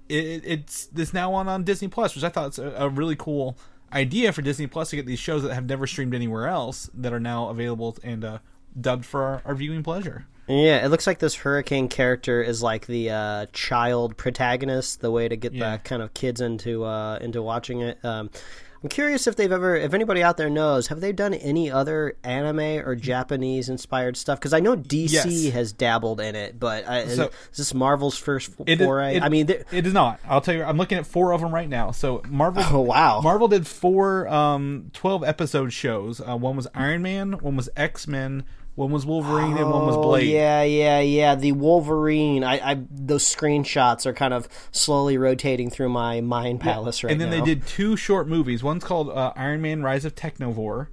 Speaker 1: it, it's this now on on Disney Plus, which I thought is a, a really cool idea for Disney Plus to get these shows that have never streamed anywhere else that are now available and uh, dubbed for our, our viewing pleasure.
Speaker 2: Yeah, it looks like this hurricane character is like the uh, child protagonist, the way to get
Speaker 1: Yeah.
Speaker 2: the kind of kids into uh, into watching it. Um, I'm curious if they've ever, if anybody out there knows, have they done any other anime or Japanese inspired stuff? Because I know DC
Speaker 1: Yes.
Speaker 2: has dabbled in it, but I,
Speaker 1: So-
Speaker 2: is this Marvel's first
Speaker 1: It is-
Speaker 2: foray?
Speaker 1: it-
Speaker 2: I mean,
Speaker 1: it is not. I'll tell you. I'm looking at four of them right now. So Marvel.
Speaker 2: Oh, wow.
Speaker 1: Marvel did four um, 12 episode shows. Uh, one was Iron Man. One was X Men. One was Wolverine, and one was
Speaker 2: Oh,
Speaker 1: Blade.
Speaker 2: Yeah, yeah, yeah. The Wolverine. I, I those screenshots are kind of slowly rotating through my mind palace right now.
Speaker 1: and then
Speaker 2: now.
Speaker 1: they did two short movies. One's called uh, Iron Man: Rise of Technovore,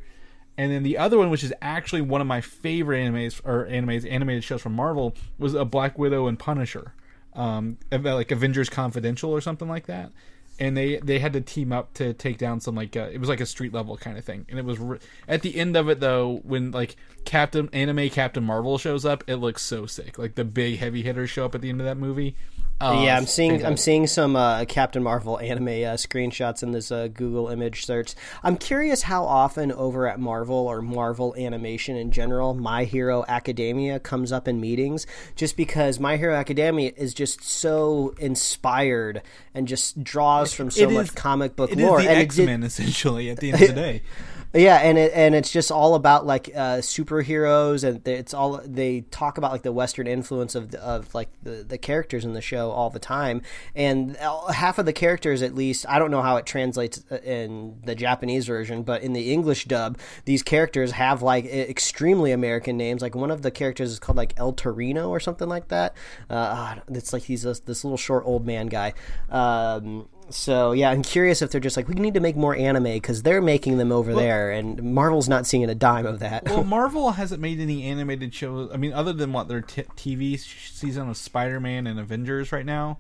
Speaker 1: and then the other one, which is actually one of my favorite animes or animes animated shows from Marvel, was a Black Widow and Punisher, um, like Avengers Confidential or something like that. And they they had to team up to take down some like uh, it was like a street level kind of thing. And it was re- at the end of it though when like Captain Anime Captain Marvel shows up, it looks so sick. Like the big heavy hitters show up at the end of that movie. Oh,
Speaker 2: yeah, I'm seeing I'm seeing some uh, Captain Marvel anime uh, screenshots in this uh, Google image search. I'm curious how often over at Marvel or Marvel Animation in general, My Hero Academia comes up in meetings, just because My Hero Academia is just so inspired and just draws from so
Speaker 1: It
Speaker 2: much
Speaker 1: is-
Speaker 2: comic book
Speaker 1: It is
Speaker 2: lore.
Speaker 1: the
Speaker 2: and
Speaker 1: X Men essentially at the end of the day.
Speaker 2: Yeah, and it and it's just all about like uh, superheroes, and it's all they talk about like the Western influence of of like the, the characters in the show all the time, and uh, half of the characters, at least, I don't know how it translates uh, in the Japanese version, but in the English dub, these characters have like extremely American names. Like one of the characters is called like El Torino or something like that. Uh, it's like he's this, this little short old man guy. Um, so yeah, I'm curious if they're just like we need to make more anime because they're making them over there, and Marvel's not seeing a dime of that.
Speaker 1: well, Marvel hasn't made any animated shows. I mean, other than what their t- TV season of Spider-Man and Avengers right now,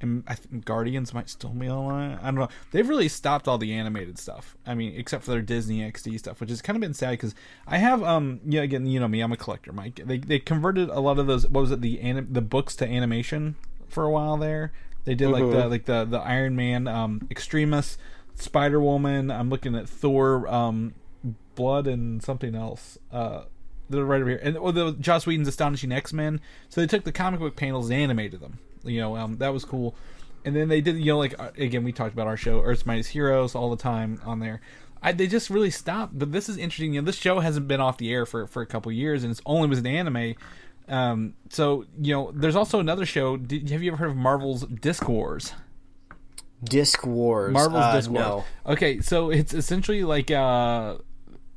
Speaker 1: and I think Guardians might still be on. I don't know. They've really stopped all the animated stuff. I mean, except for their Disney XD stuff, which has kind of been sad because I have um yeah again you know me I'm a collector Mike. They they converted a lot of those what was it the anim- the books to animation for a while there. They did like the like the the Iron Man um Extremis, Spider Woman. I'm looking at Thor um Blood and something else. Uh, they're right over here, and oh, the Joss Whedon's Astonishing X Men. So they took the comic book panels and animated them. You know, um, that was cool. And then they did, you know, like uh, again, we talked about our show, Earth's Mightiest Heroes, all the time on there. I, they just really stopped. But this is interesting. You know, this show hasn't been off the air for for a couple years, and it's only was an anime. Um, so you know, there's also another show. Did, have you ever heard of Marvel's Disc Wars?
Speaker 2: Disc Wars,
Speaker 1: Marvel's
Speaker 2: uh,
Speaker 1: Disc
Speaker 2: no.
Speaker 1: Wars. Okay, so it's essentially like uh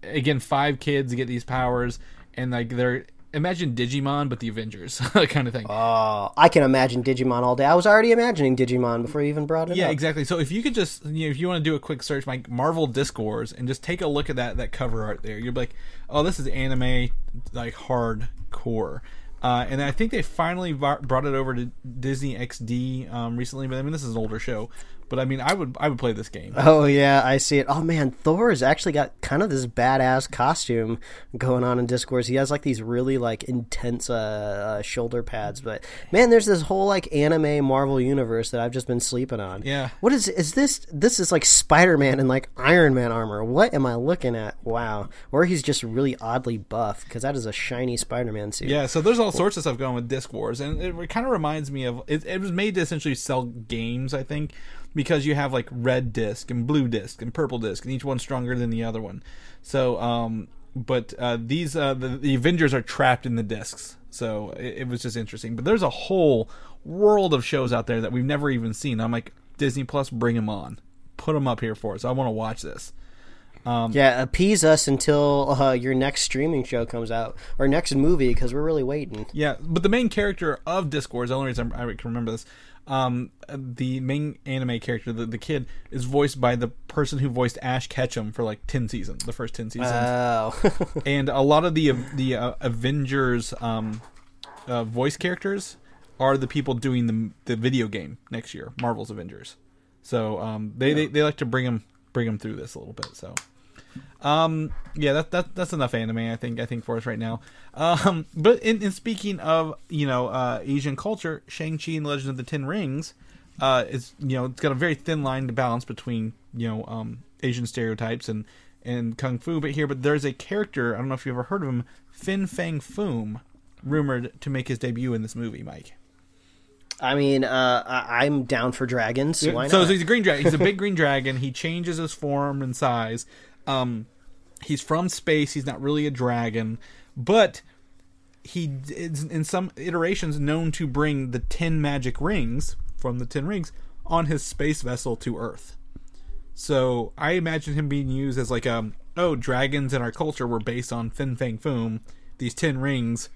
Speaker 1: again, five kids get these powers and like they're imagine Digimon but the Avengers kind of thing.
Speaker 2: Oh, I can imagine Digimon all day. I was already imagining Digimon before you even brought it
Speaker 1: yeah,
Speaker 2: up.
Speaker 1: exactly. So if you could just you know, if you want to do a quick search like Marvel Disc Wars and just take a look at that that cover art there, you're like, "Oh, this is anime like hardcore." Uh, and I think they finally brought it over to Disney XD um, recently, but I mean this is an older show. But I mean, I would I would play this game.
Speaker 2: Oh yeah, I see it. Oh man, Thor has actually got kind of this badass costume going on in Disc Wars. He has like these really like intense uh, uh, shoulder pads. But man, there's this whole like anime Marvel universe that I've just been sleeping on.
Speaker 1: Yeah.
Speaker 2: What is is this? This is like Spider Man and like Iron Man armor. What am I looking at? Wow. Or he's just really oddly buff because that is a shiny Spider Man suit.
Speaker 1: Yeah, so there's all sorts of stuff going with Disc Wars, and it, kind of reminds me of it, it was made to essentially sell games, I think, because you have like red disc and blue disc and purple disc, and each one's stronger than the other one. So, um, but uh, these uh, the, the Avengers are trapped in the discs, so it, it was just interesting. But there's a whole world of shows out there that we've never even seen. I'm like Disney Plus, bring them on, put them up here for us. I want to watch this.
Speaker 2: Yeah, appease us until uh, your next streaming show comes out or next movie because we're really waiting.
Speaker 1: Yeah, but the main character of Disc Wars, the only reason I can remember this, um, the main anime character, the, the kid, is voiced by the person who voiced Ash Ketchum for like ten seasons, the first ten seasons,
Speaker 2: Oh.
Speaker 1: and a lot of the the uh, Avengers um, uh, voice characters are the people doing the the video game next year, Marvel's Avengers. So um, they, they they like to bring them bring them through this a little bit. So um, yeah, that, that that's enough anime. I think I think for us right now. Um, but in, in speaking of you know uh, Asian culture, Shang Chi and The Legend of the Ten Rings, uh, is you know it's got a very thin line to balance between you know um, Asian stereotypes and and kung fu. But here, but there's a character I don't know if you've ever heard of him, Fin Fang Foom, rumored to make his debut in this movie. Mike.
Speaker 2: I mean, uh, I- I'm down for dragons. Why not?
Speaker 1: So, so he's a green dragon. He's a big green dragon. He changes his form and size. Um, he's from space. He's not really a dragon, but he is in some iterations known to bring the ten magic rings from the ten rings on his space vessel to Earth. So I imagine him being used as like um oh dragons in our culture were based on Fin Fang Foom. These ten rings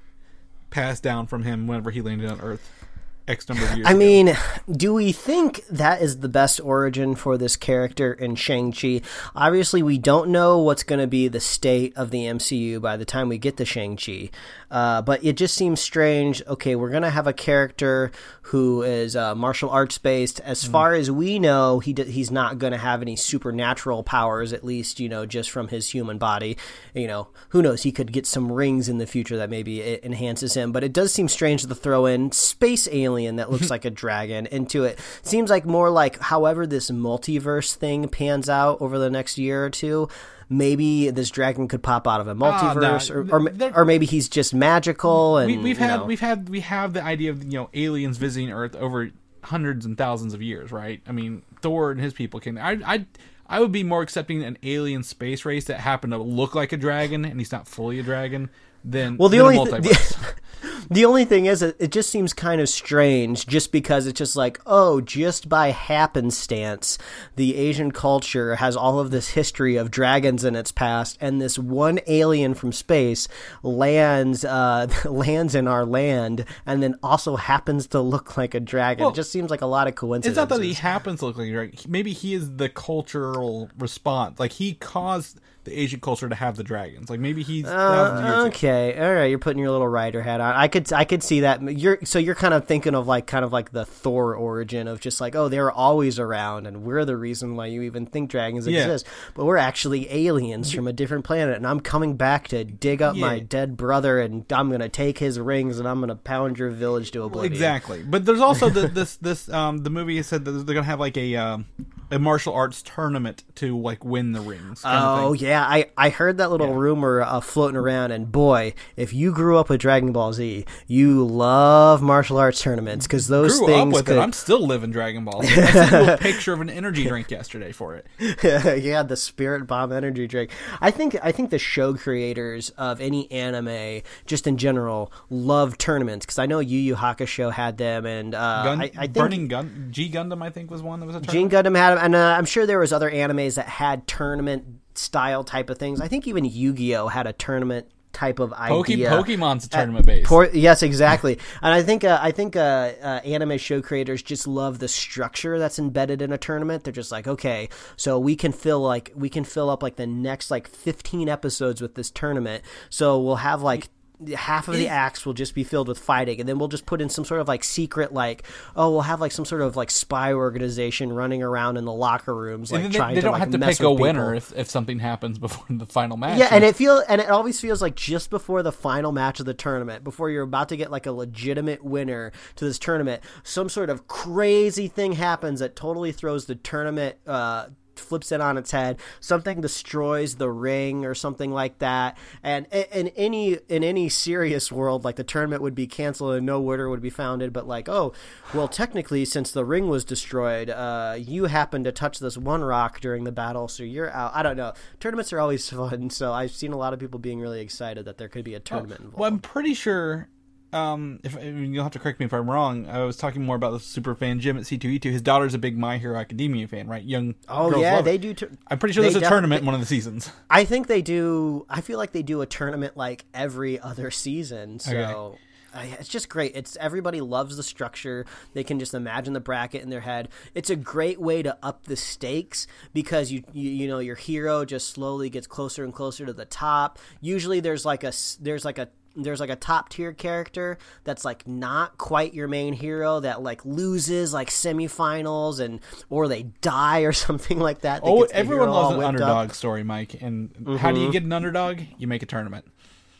Speaker 1: passed down from him whenever he landed on Earth. X number of years.
Speaker 2: I
Speaker 1: ago.
Speaker 2: mean, do we think that is the best origin for this character in Shang-Chi? Obviously, we don't know what's going to be the state of the MCU by the time we get to Shang-Chi. Uh, but it just seems strange. Okay, we're going to have a character who is uh, martial arts based. As
Speaker 1: Mm.
Speaker 2: far as we know, he d- he's not going to have any supernatural powers, at least, you know, just from his human body. You know, who knows? He could get some rings in the future that maybe it enhances him. But it does seem strange to throw in space alien that looks like a dragon into it. Seems like more like however this multiverse thing pans out over the next year or two. Maybe this dragon could pop out of a ah, multiverse,
Speaker 1: no.
Speaker 2: or, or or maybe he's just magical. And
Speaker 1: we, we've had
Speaker 2: know.
Speaker 1: we've had we have the idea of you know aliens visiting Earth over hundreds and thousands of years, right? I mean, Thor and his people came. I I I would be more accepting an alien space race that happened to look like a dragon and he's not fully a dragon than
Speaker 2: Well, the only th-
Speaker 1: multiverse.
Speaker 2: The only thing is, it it just seems kind of strange, just because it's just like, oh, just by happenstance, the Asian culture has all of this history of dragons in its past, and this one alien from space lands uh, lands in our land, and then also happens to look like a dragon.
Speaker 1: Well,
Speaker 2: it just seems like a lot of
Speaker 1: coincidence.
Speaker 2: It's
Speaker 1: not that he happens to look like a dragon. Maybe he is the cultural response. Like he caused the Asian culture to have the dragons. Like maybe he's thousands of years
Speaker 2: Uh,
Speaker 1: ago.
Speaker 2: okay, all right. You're putting your little rider hat on. I could, I could see that. You're so you're kind of thinking of like, kind of like the Thor origin of just like, oh, they're always around, and we're the reason why you even think dragons
Speaker 1: Yeah.
Speaker 2: exist. But we're actually aliens from a different planet, and I'm coming back to dig up my dead brother, and I'm gonna take his rings, and I'm gonna pound your village to oblivion.
Speaker 1: Exactly, but there's also the, this this um the movie said that they're gonna have like a um a martial arts tournament to like win the rings. kind of
Speaker 2: Oh yeah, I, I heard that little rumor uh, floating around, and boy, if you grew up with Dragon Ball Z, you love martial arts tournaments because those
Speaker 1: Grew up
Speaker 2: things
Speaker 1: with
Speaker 2: could,
Speaker 1: it. I'm still living Dragon Ball. I sent a picture of an energy drink yesterday for it.
Speaker 2: yeah, the Spirit Bomb energy drink. I think I think the show creators of any anime, just in general, love tournaments because I know Yu Yu Hakusho had them, and uh,
Speaker 1: Gun,
Speaker 2: I, I think
Speaker 1: Burning Gun, G Gundam, I think was one that was a
Speaker 2: Gene
Speaker 1: tournament.
Speaker 2: Gundam had and uh, I'm sure there was other animes that had tournament style type of things. I think even Yu Gi Oh had a tournament type of idea.
Speaker 1: Pokemon's a tournament based.
Speaker 2: Por- yes, exactly. and I think uh, I think uh, uh, anime show creators just love the structure that's embedded in a tournament. They're just like, okay, so we can fill like we can fill up like the next like 15 episodes with this tournament. So we'll have like half of the acts will just be filled with fighting and then we'll just put in some sort of like secret like oh we'll have like some sort of like spy organization running around in the locker rooms like
Speaker 1: And they,
Speaker 2: trying
Speaker 1: they
Speaker 2: to
Speaker 1: don't
Speaker 2: like
Speaker 1: have to pick a winner
Speaker 2: people.
Speaker 1: if, if something happens before the final match.
Speaker 2: Yeah, and it feel and it always feels like just before the final match of the tournament, before you're about to get like a legitimate winner to this tournament, some sort of crazy thing happens that totally throws the tournament uh flips it on its head. Something destroys the ring or something like that. And in any in any serious world like the tournament would be canceled and no winner would be founded. But like oh well technically since the ring was destroyed uh you happened to touch this one rock during the battle so you're out. I don't know. Tournaments are always fun so i've seen a lot of people being really excited that there could be a tournament involved.
Speaker 1: Well, I'm pretty sure. Um, if you'll have to correct me if I'm wrong. I was talking more about the super fan Jim at C2E2. His daughter's a big My Hero Academia fan, right? Young.
Speaker 2: oh yeah they do tur-
Speaker 1: I'm pretty sure there's a
Speaker 2: def-
Speaker 1: tournament in one of the seasons.
Speaker 2: I think they do. I feel like they do a tournament like every other season. So I, it's just great. It's everybody loves the structure. They can just imagine the bracket in their head. It's a great way to up the stakes because you you, you know your hero just slowly gets closer and closer to the top. Usually there's like a there's like a there's like a top tier character that's like not quite your main hero that like loses like semifinals and or they die or something like that. that
Speaker 1: Oh, everyone loves an underdog
Speaker 2: up.
Speaker 1: story, Mike. And how do you get an underdog? You make a tournament.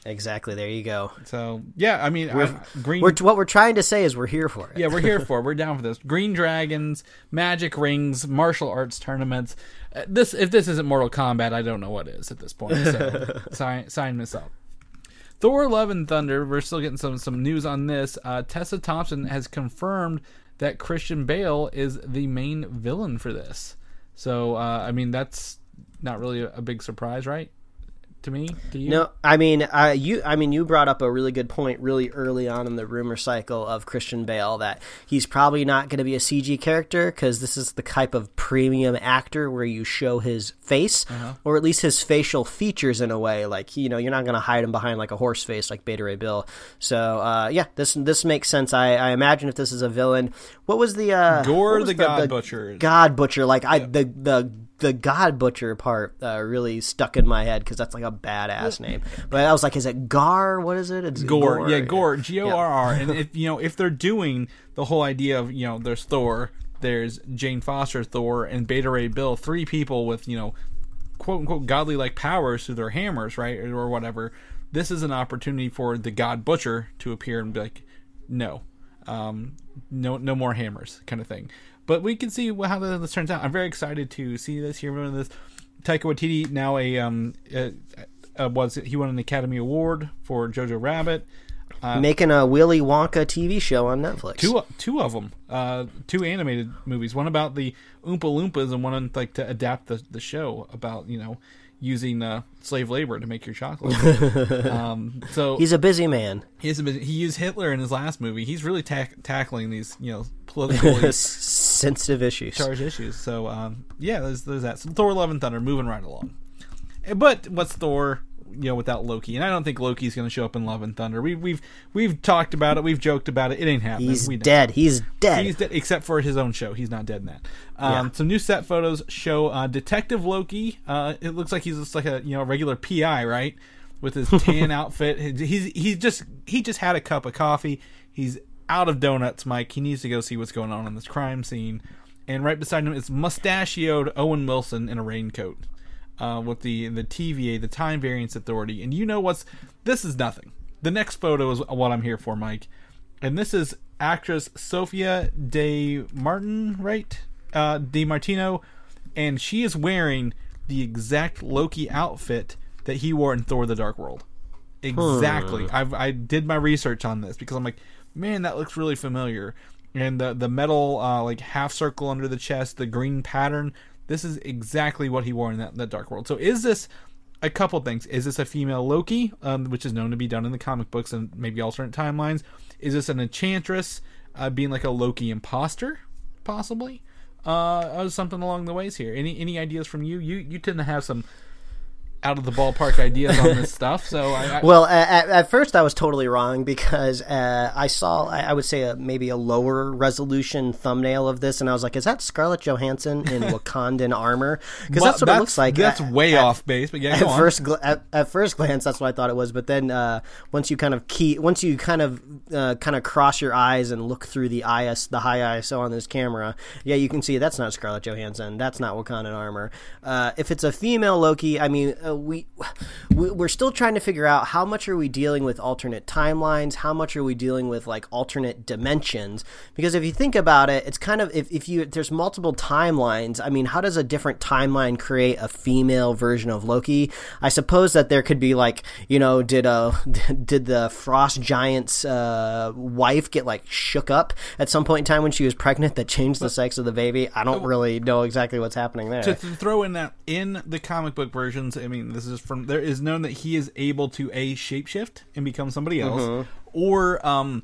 Speaker 2: Exactly. There you go.
Speaker 1: So yeah, I mean, I, green.
Speaker 2: We're, what we're trying to say is we're here for it.
Speaker 1: yeah, we're here for. it. We're down for this. Green dragons, magic rings, martial arts tournaments. Uh, this if this isn't Mortal Kombat, I don't know what is at this point. So sign sign this up. Thor: Love and Thunder. We're still getting some some news on this. Uh, Tessa Thompson has confirmed that Christian Bale is the main villain for this. So uh, I mean, that's not really a, a big surprise, right? To me, to you?
Speaker 2: No, I mean, uh, you. I mean, you brought up a really good point really early on in the rumor cycle of Christian Bale that he's probably not going to be a CG character because this is the type of premium actor where you show his face or at least his facial features in a way. Like you know, you're not going to hide him behind like a horse face like Beta Ray Bill. So uh, yeah, this this makes sense. I, I imagine if this is a villain, what was the uh,
Speaker 1: Gorr
Speaker 2: what was
Speaker 1: the God Butcher.
Speaker 2: God Butcher. Like I the the the God Butcher part uh, really stuck in my head because that's like a badass name. But I was like, is it Gar? What is it? It's
Speaker 1: Gorr, yeah, Gorr, G O R R. And if you know, if they're doing the whole idea of you know, there's Thor, there's Jane Foster Thor, and Beta Ray Bill, three people with you know, quote unquote godly like powers through their hammers, right, or, or whatever. This is an opportunity for the God Butcher to appear and be like, no, um, no, no more hammers, kind of thing. But we can see how this turns out. I'm very excited to see this. Hear about this. Taika Waititi now a um uh, uh, was he won an Academy Award for Jojo Rabbit.
Speaker 2: Making a Willy Wonka TV show on Netflix.
Speaker 1: Two two of them, uh, two animated movies. One about the Oompa Loompas, and one on, like to adapt the the show about you know using uh, slave labor to make your chocolate. um, so
Speaker 2: He's a busy man.
Speaker 1: he's a bit- he used Hitler in his last movie. He's really tack tackling these you know politically
Speaker 2: Sensitive issues.
Speaker 1: charged issues. So um, yeah, there's there's that. So Thor: Love and Thunder moving right along. Eh, But what's Thor? You know, without Loki, and I don't think Loki's going to show up in Love and Thunder. We've we've we've talked about it. We've joked about it. It ain't happening.
Speaker 2: He's dead. He's dead.
Speaker 1: He's dead, except for his own show. He's not dead in that. Um,
Speaker 2: Yeah.
Speaker 1: Some new set photos show uh, Detective Loki. Uh, it looks like he's just like a you know regular PI, right? With his tan outfit. He's he's just he just had a cup of coffee. He's out of donuts, Mike. He needs to go see what's going on in this crime scene. And right beside him is mustachioed Owen Wilson in a raincoat. Uh, with the the TVA, the Time Variance Authority, and you know what's this is nothing. The next photo is what I'm here for, Mike and this is actress Sophia De Martin, right? Uh, Di Martino, and she is wearing the exact Loki outfit that he wore in Thor: The Dark World. Exactly. I've I did my research on this because I'm like, man, that looks really familiar. And the the metal uh, like half circle under the chest, the green pattern. This is exactly what he wore in that, that Dark World. So is this a couple things. Is this a female Loki, um, which is known to be done in the comic books and maybe alternate timelines? Is this an enchantress uh, being like a Loki imposter, possibly? Uh, something along the ways here. Any any ideas from you? You you tend to have some out of the ballpark ideas on this stuff. So I, I
Speaker 2: Well, at, at first I was totally wrong because uh, I saw, I, I would say, a, maybe a lower resolution thumbnail of this, and I was like, "Is that Scarlett Johansson in Wakandan armor?" Because
Speaker 1: well,
Speaker 2: that's what it looks like.
Speaker 1: That's
Speaker 2: At-
Speaker 1: way
Speaker 2: at-
Speaker 1: off base, but yeah,
Speaker 2: At first, gl- at, at first glance, that's what I thought it was. But then, uh, once you kind of key, once you kind of, uh, kind of cross your eyes and look through the IS, the high ISO on this camera, yeah, you can see that's not Scarlett Johansson. That's not Wakandan armor. Uh, if it's a female Loki, I mean, uh, we, we we're still trying to figure out how much are we dealing with alternate timelines, how much are we dealing with like alternate dimensions? Because if you think about it, it's kind of if, if you there's multiple timelines. I mean, how does a different timeline create a female version of Loki? I suppose that there could be like you know, did uh did the frost giant's uh, wife get like shook up at some point in time when she was pregnant that changed the sex of the baby? I don't really know exactly what's happening there.
Speaker 1: to, to throw in that in the comic book versions, I mean, this is from there is known that he is able to a shapeshift and become somebody else,
Speaker 2: Mm-hmm.
Speaker 1: or um,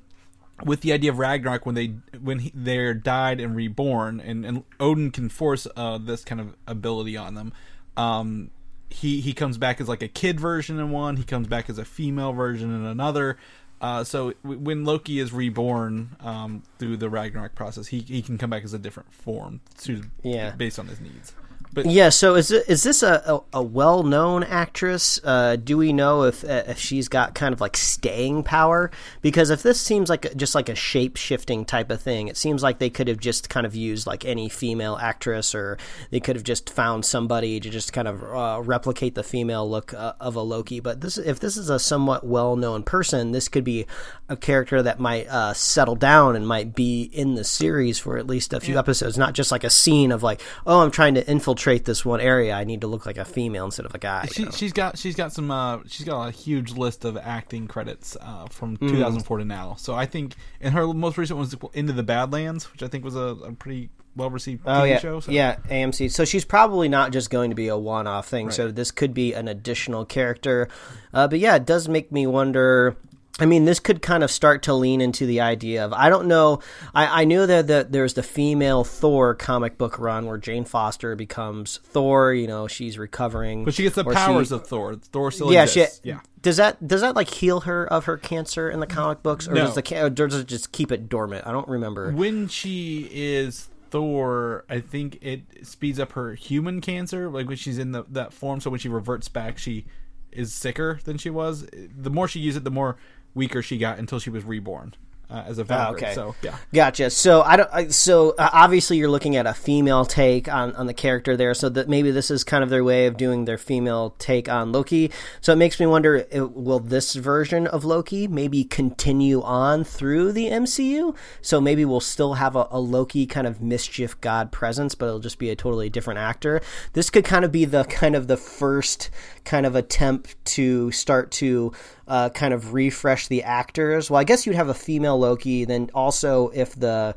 Speaker 1: with the idea of Ragnarok when they when he, they're died and reborn, and, and Odin can force uh, this kind of ability on them. Um, he he comes back as like a kid version in one. He comes back as a female version in another. Uh, so w- when Loki is reborn um, through the Ragnarok process, he he can come back as a different form, suited
Speaker 2: Yeah.
Speaker 1: based on his needs. But
Speaker 2: Yeah, so is it, is this a, a, a well known actress? Uh, do we know if uh, if she's got kind of like staying power? Because if this seems like a, just like a shape shifting type of thing, it seems like they could have just kind of used like any female actress, or they could have just found somebody to just kind of uh, replicate the female look uh, of a Loki. But this, if this is a somewhat well known person, this could be a character that might uh, settle down and might be in the series for at least a few episodes, not just like a scene of like, oh, I'm trying to infiltrate this one area. I need to look like a female instead of a guy. you
Speaker 1: she,
Speaker 2: know?
Speaker 1: she's got she's got some uh, she's got a huge list of acting credits uh, from
Speaker 2: Mm.
Speaker 1: 2004 to now. So I think and her most recent one was Into the Badlands, which I think was a, a pretty well received TV
Speaker 2: Oh yeah,
Speaker 1: show. So.
Speaker 2: yeah, AMC. So she's probably not just going to be a one-off thing. So this could be an additional character. Uh, but yeah, it does make me wonder. I mean, this could kind of start to lean into the idea of I don't know. I, I knew that that there's the female Thor comic book run where Jane Foster becomes Thor. You know, she's recovering,
Speaker 1: But she gets the powers
Speaker 2: she-
Speaker 1: of Thor. Thor still
Speaker 2: yeah,
Speaker 1: exists.
Speaker 2: she,
Speaker 1: yeah.
Speaker 2: Does that does that like heal her of her cancer in the comic books, or
Speaker 1: No.
Speaker 2: does the or does it just keep it dormant? I don't remember.
Speaker 1: When she is Thor, I think it speeds up her human cancer, like when she's in the, that form. So when she reverts back, she is sicker than she was. The more she uses it, the more weaker she got until she was reborn uh, as a Valkyrie.
Speaker 2: okay.
Speaker 1: So yeah,
Speaker 2: Gotcha. So I don't. I, so uh, obviously you're looking at a female take on, on the character there. So that maybe this is kind of their way of doing their female take on Loki. So it makes me wonder: uh, will this version of Loki maybe continue on through the MCU? So maybe we'll still have a, a Loki kind of mischief god presence, but it'll just be a totally different actor. This could kind of be the kind of the first kind of attempt to start to uh, kind of refresh the actors. Well, I guess you'd have a female Loki. Then also, if the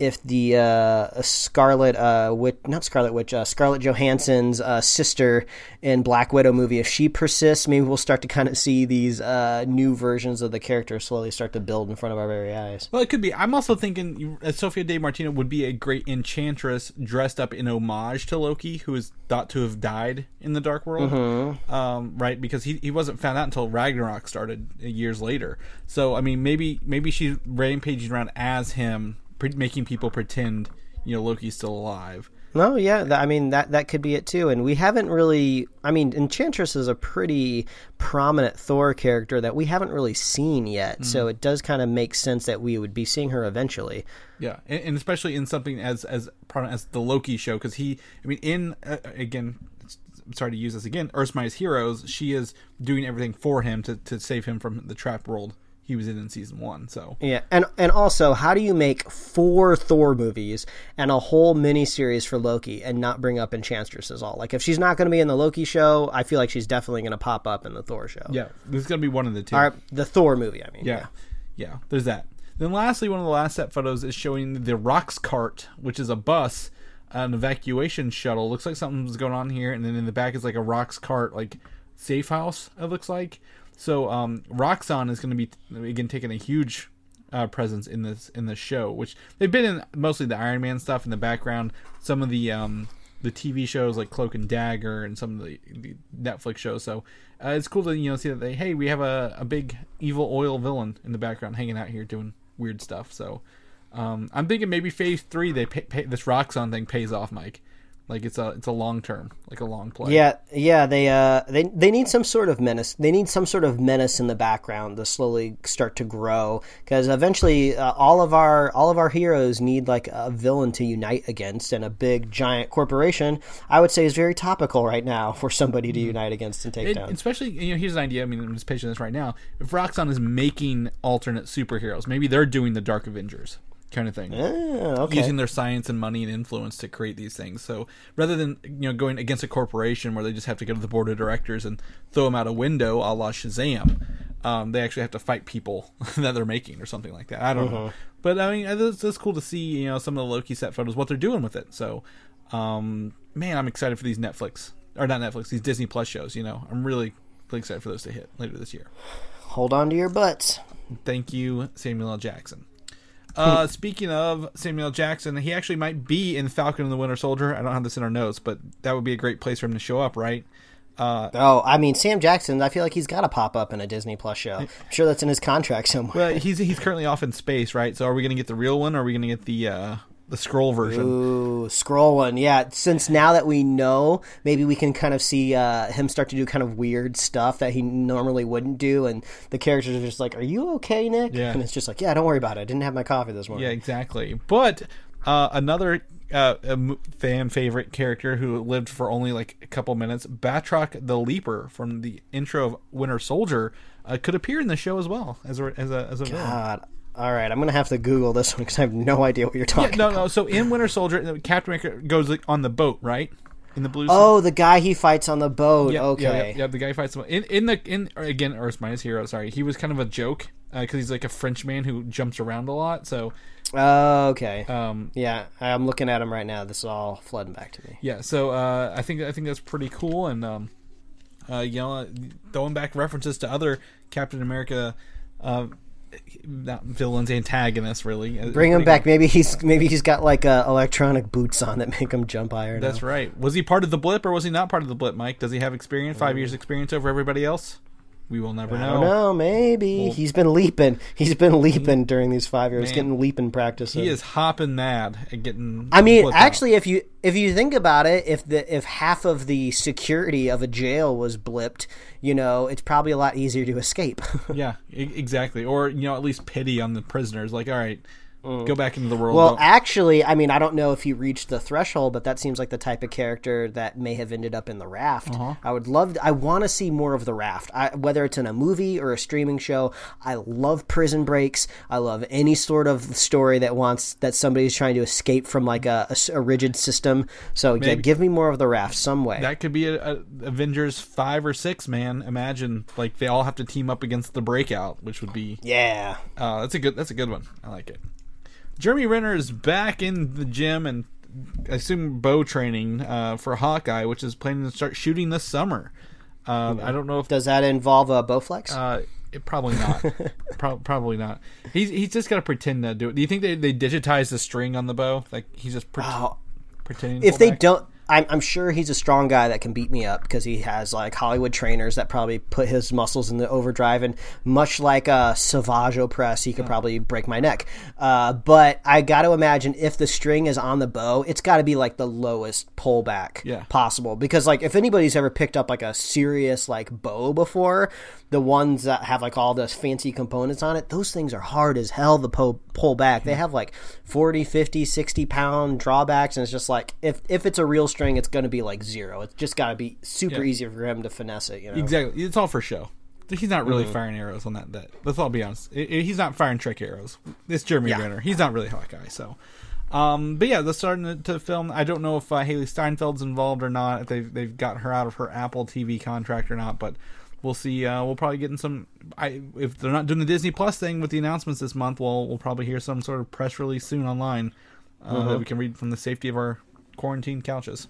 Speaker 2: if the uh, Scarlet uh, Witch, not Scarlet Witch, uh, Scarlett Johansson's uh, sister in Black Widow movie, if she persists, maybe we'll start to kind of see these uh, new versions of the character slowly start to build in front of our very eyes.
Speaker 1: Well, it could be. I'm also thinking uh, Sophia Di Martino would be a great enchantress dressed up in homage to Loki, who is thought to have died in the Dark World,
Speaker 2: Mm-hmm.
Speaker 1: um, right? Because he, he wasn't found out until Ragnarok started years later. So I mean, maybe maybe she's rampaging around as him, pre- making people pretend you know Loki's still alive.
Speaker 2: No, yeah, th- I mean that that could be it too. And we haven't really. I mean, Enchantress is a pretty prominent Thor character that we haven't really seen yet. So it does kind of make sense that we would be seeing her eventually.
Speaker 1: Yeah, and, and especially in something as as prominent as the Loki show, because he, I mean, in uh, again, I'm sorry to use this again, Earth's Mightiest Heroes, she is doing everything for him to to save him from the trap world he was in in season one. So
Speaker 2: Yeah, and and also, how do you make four Thor movies and a whole miniseries for Loki and not bring up Enchantress at all? Like, if she's not going to be in the Loki show, I feel like she's definitely going to pop up in the Thor show.
Speaker 1: yeah, this is gonna be one of the two.
Speaker 2: or the Thor movie. I mean,
Speaker 1: yeah, yeah. There's that. Then lastly, one of the last set photos is showing the Roxxon, which is a bus, an evacuation shuttle. Looks like something's going on here, and then in the back is like a Roxxon, like safe house. It looks like. So um, Roxxon is going to be again taking a huge uh, presence in this in this show, which they've been in mostly the Iron Man stuff in the background. Some of the um, the TV shows like Cloak and Dagger, and some of the, the Netflix shows. So uh, it's cool to you know see that they hey we have a, a big evil oil villain in the background hanging out here doing weird stuff. So um, I'm thinking maybe Phase Three they pay, pay, this Roxxon thing pays off, Mike. Like it's a it's a long term, like a long play.
Speaker 2: Yeah, yeah, they uh they they need some sort of menace. They need some sort of menace in the background to slowly start to grow because eventually uh, all of our all of our heroes need like a villain to unite against and a big giant corporation. I would say is very topical right now for somebody to unite against and take
Speaker 1: It-
Speaker 2: down.
Speaker 1: especially, you know, here's an idea. I mean, I'm just pitching this right now. If Roxxon is making alternate superheroes, maybe they're doing the Dark Avengers kind of thing,
Speaker 2: okay.
Speaker 1: using their science and money and influence to create these things. So rather than you know going against a corporation where they just have to go to the board of directors and throw them out a window, a la Shazam, um, they actually have to fight people that they're making or something like that. I don't know, but I mean, it's, it's cool to see you know some of the Loki set photos, what they're doing with it. So, um, man, I'm excited for these Netflix or not Netflix, these Disney Plus shows. You know, I'm really, really excited for those to hit later this year.
Speaker 2: Hold on to your butts.
Speaker 1: Thank you, Samuel L. Jackson. Uh, speaking of Samuel Jackson, he actually might be in Falcon and the Winter Soldier. I don't have this in our notes, but that would be a great place for him to show up, right?
Speaker 2: Uh, Oh, I mean Sam Jackson. I feel like he's got to pop up in a Disney Plus show. I'm sure that's in his contract somewhere.
Speaker 1: Well, he's he's currently off in space, right? So are we going to get the real one, or are we going to get the uh, the Skrull version.
Speaker 2: Ooh, Skrull one. Yeah, since now that we know, maybe we can kind of see uh, him start to do kind of weird stuff that he normally wouldn't do, and the characters are just like, "Are you okay, Nick?"
Speaker 1: Yeah.
Speaker 2: and it's just like, "Yeah, don't worry about it. I didn't have my coffee this morning."
Speaker 1: Yeah, exactly. But uh, another uh, fan favorite character who lived for only like a couple minutes, Batroc the Leaper from the intro of Winter Soldier, uh, could appear in the show as well as a as a as a villain.
Speaker 2: All right, I'm gonna have to Google this one because I have no idea what you're
Speaker 1: Yeah,
Speaker 2: talking.
Speaker 1: no, no. So in Winter Soldier, Captain America goes like, on the boat, right? In the blue.
Speaker 2: Oh, the guy he fights on the boat.
Speaker 1: Yeah,
Speaker 2: okay.
Speaker 1: yeah, yeah, yeah, The guy fights in in the in or again Earth's Minus Hero. Sorry, he was kind of a joke because he's like a French man who jumps around a lot. So
Speaker 2: Oh, okay.
Speaker 1: um,
Speaker 2: yeah, I'm looking at him right now. This is all flooding back to me.
Speaker 1: yeah, so uh, I think I think that's pretty cool, and um, uh, you know, throwing back references to other Captain America. Uh, not villains, antagonists, really.
Speaker 2: Bring him back. Maybe he's maybe he's got like uh, electronic boots on that make him jump higher.
Speaker 1: That's
Speaker 2: now.
Speaker 1: right. Was he part of the blip or was he not part of the blip, Mike? Does he have experience, five years experience over everybody else? We will never
Speaker 2: I
Speaker 1: know.
Speaker 2: don't know. Maybe he's been leaping. He's been mm-hmm. leaping during these five years,
Speaker 1: Man.
Speaker 2: getting leaping practice.
Speaker 1: He is hopping mad at getting.
Speaker 2: I mean,
Speaker 1: blipped out.
Speaker 2: actually, if you if you think about it, if the if half of the security of a jail was blipped, you know, it's probably a lot easier to escape.
Speaker 1: yeah, exactly. Or you know, at least pity on the prisoners. Like, all right, go back into the world.
Speaker 2: Mm. well,
Speaker 1: Don't-
Speaker 2: actually, I mean, I don't know if he reached the threshold, but that seems like the type of character that may have ended up in the raft.
Speaker 1: Uh-huh.
Speaker 2: I would love. I want to see more of the raft, I, whether it's in a movie or a streaming show. I love prison breaks. I love any sort of story that wants that somebody's trying to escape from like a rigid system. So yeah, give me more of the raft some way.
Speaker 1: that could be a, a Avengers five or six. Man, imagine like they all have to team up against the Breakout, which would be
Speaker 2: yeah.
Speaker 1: Uh, that's a good. That's a good one. I like it. Jeremy Renner is back in the gym and I assume bow training uh, for Hawkeye, which is planning to start shooting this summer. Uh, I don't know if
Speaker 2: Does that involve a Bowflex?
Speaker 1: uh, it, probably not. Pro- probably not. He's he's just got to pretend to do it. Do you think they they digitize the string on the bow? Like he's just pre-
Speaker 2: Oh,
Speaker 1: pretending.
Speaker 2: if they
Speaker 1: back?
Speaker 2: don't I'm, I'm sure he's a strong guy that can beat me up because he has like Hollywood trainers that probably put his muscles in the overdrive and much like a Savage press he could probably break my neck. Uh, but I got to imagine if the string is on the bow it's got to be like the lowest pullback
Speaker 1: Yeah.
Speaker 2: possible. Because like if anybody's ever picked up like a serious like bow before the ones that have like all those fancy components on it those things are hard as hell to pull, pull back they have like 40 50 60 pound drawbacks and it's just like if if it's a real string it's going to be like zero it's just got to be super
Speaker 1: Yeah.
Speaker 2: easy for him to finesse it you know
Speaker 1: Exactly. It's all for show. He's not
Speaker 2: Mm-hmm.
Speaker 1: really firing arrows on that. That let's all be honest. I- I- he's not firing trick arrows. It's Jeremy
Speaker 2: Yeah.
Speaker 1: Renner. He's not really Hawkeye. So, um, but yeah, they're starting to, to film. I don't know if uh, Hailee Steinfeld's involved or not. If they've they've got her out of her Apple TV contract or not. But we'll see. Uh, we'll probably get in some. I if they're not doing the Disney Plus thing with the announcements this month, we'll we'll probably hear some sort of press release soon online uh,
Speaker 2: Mm-hmm.
Speaker 1: that we can read from the safety of our quarantine couches.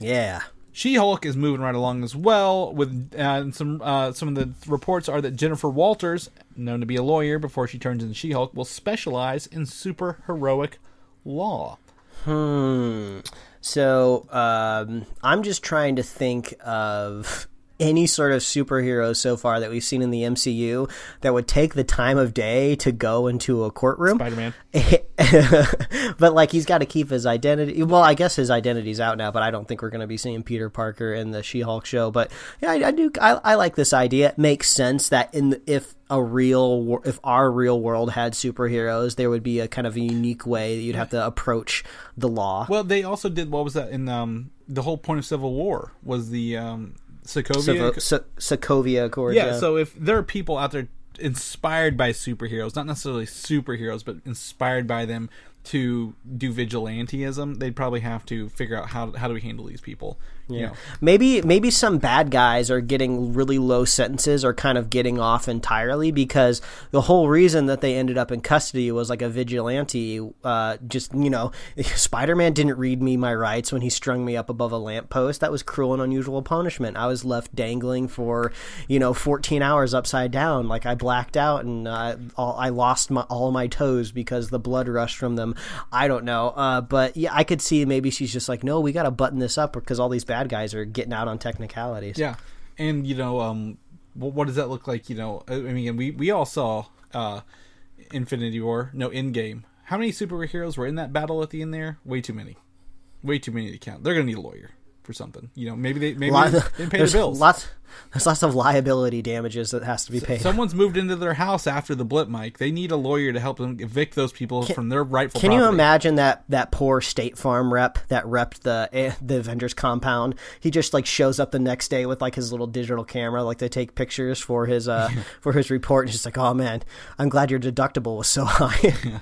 Speaker 2: yeah
Speaker 1: She Hulk is moving right along as well. With uh, some uh, some of the reports are that Jennifer Walters, known to be a lawyer before she turns into She Hulk, will specialize in super heroic law.
Speaker 2: Hmm. So um, I'm just trying to think of any sort of superhero so far that we've seen in the MCU that would take the time of day to go into a courtroom.
Speaker 1: Spider Man.
Speaker 2: but like he's got to keep his identity. Well, I guess his identity's out now, but I don't think we're going to be seeing Peter Parker in the She-Hulk show. But yeah, I, I do. I, I like this idea. It makes sense that in the, if a real if our real world had superheroes, there would be a kind of a unique way that you'd have to approach the law.
Speaker 1: Well, they also did what was that in um, the whole point of Civil War was the um, Sokovia.
Speaker 2: Sovo- So- Sokovia Accord.
Speaker 1: yeah, so if there are people out there inspired by superheroes, not necessarily superheroes, but inspired by them to do vigilantism, they'd probably have to figure out how how do we handle these people. Know.
Speaker 2: Maybe maybe some bad guys are getting really low sentences or kind of getting off entirely because the whole reason that they ended up in custody was like a vigilante. Uh, just you know, Spider Man didn't read me my rights when he strung me up above a lamppost. That was cruel and unusual punishment. I was left dangling for you know 14 hours upside down, like I blacked out and uh, all, I lost my, all my toes because the blood rushed from them. I don't know, uh, but yeah, I could see maybe she's just like, no, we got to button this up because all these bad guys are getting out on technicalities.
Speaker 1: Yeah, and you know, um, what, does that look like? You know, I I mean, we we all saw uh, Infinity War, no, Endgame. how many superheroes were in that battle at the end there? Way too many. Way too many to count. They're gonna need a lawyer for something. You know, maybe they maybe they pay the bills.
Speaker 2: lots there's lots of liability damages that has to be paid.
Speaker 1: Someone's moved into their house after the blip, Mike. They need a lawyer to help them evict those people from their rightful.
Speaker 2: Can you imagine that that poor State Farm rep that repped the eh, the Avengers compound? He just like shows up the next day with like his little digital camera, like they take pictures for his uh for his report. And just like, oh man, I'm glad your deductible was so high.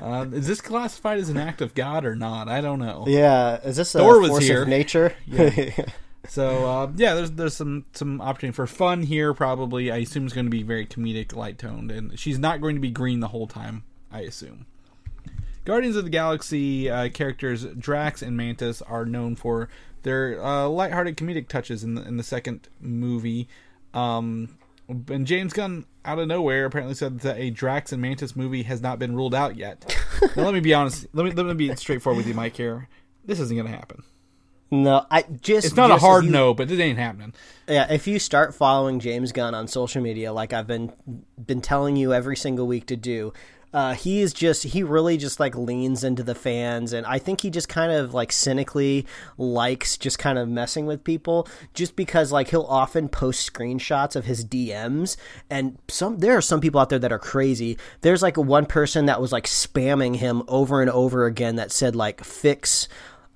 Speaker 1: Uh, is this classified as an act of God or not? I don't know.
Speaker 2: yeah, is this a
Speaker 1: Thor was
Speaker 2: force
Speaker 1: here.
Speaker 2: of nature?
Speaker 1: So uh, yeah, there's there's some some opportunity for fun here. Probably, I assume it's going to be very comedic, light toned, and she's not going to be green the whole time. I assume. Guardians of the Galaxy uh, characters Drax and Mantis are known for their uh, lighthearted comedic touches in the, in the second movie. Um, and James Gunn, out of nowhere, apparently said that a Drax and Mantis movie has not been ruled out yet. now, let me be honest. Let me let me be straightforward with you, Mike. Here, this isn't going to happen.
Speaker 2: no, I just
Speaker 1: It's not a hard
Speaker 2: you-
Speaker 1: no, but it ain't happening.
Speaker 2: Yeah, if you start following James Gunn on social media, like I've been been telling you every single week to do, uh, he is just he really just like leans into the fans, and I think he just kind of like cynically likes just kind of messing with people, just because like he'll often post screenshots of his DMs, and some there are some people out there that are crazy. There's like one person that was like spamming him over and over again that said like fix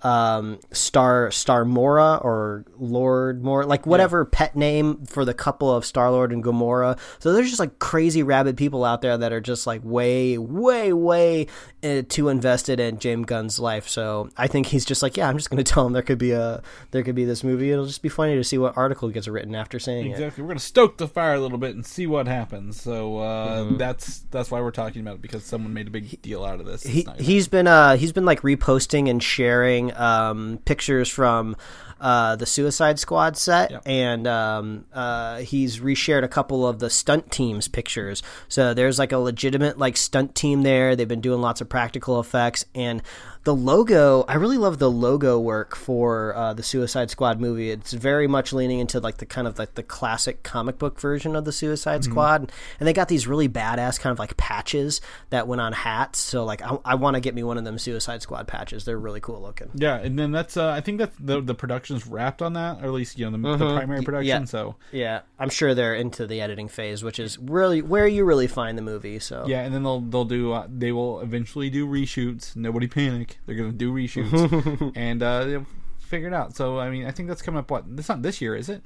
Speaker 2: um star star mora or lord mora like whatever pet name for the couple of star lord and gamora so there's just like crazy rabid people out there that are just like way way way uh, too invested in james gunn's life so i think he's just like yeah i'm just gonna tell him there could be a there could be this movie it'll just be funny to see what article gets written after saying it
Speaker 1: Exactly. We're gonna stoke the fire a little bit and see what happens. So uh,
Speaker 2: Mm-hmm.
Speaker 1: that's that's why we're talking about it because someone made a big deal out of this. It's
Speaker 2: he, he's been uh he's been like reposting and sharing um pictures from uh the Suicide Squad set
Speaker 1: Yep.
Speaker 2: and um uh he's reshared a couple of the stunt teams pictures. So there's like a legitimate like stunt team there. They've been doing lots of practical effects and the logo I really love the logo work for uh, the Suicide Squad movie. It's very much leaning into like the kind of like the classic comic book version of the Suicide
Speaker 1: Mm-hmm.
Speaker 2: Squad, and they got these really badass kind of like patches that went on hats. So like I, I want to get me one of them Suicide Squad patches. They're really cool looking.
Speaker 1: yeah, and then that's uh, I think that the the production's wrapped on that, or at least you know the, the primary production.
Speaker 2: Mm-hmm. yeah.
Speaker 1: So
Speaker 2: Yeah, I'm sure they're into the editing phase, which is really where you really find the movie. So
Speaker 1: yeah, and then they'll they'll do uh, they will eventually do reshoots. Nobody panic. They're gonna do reshoots and uh, they'll figure it out. So I mean, I think that's coming up. What? It's not this year, is it?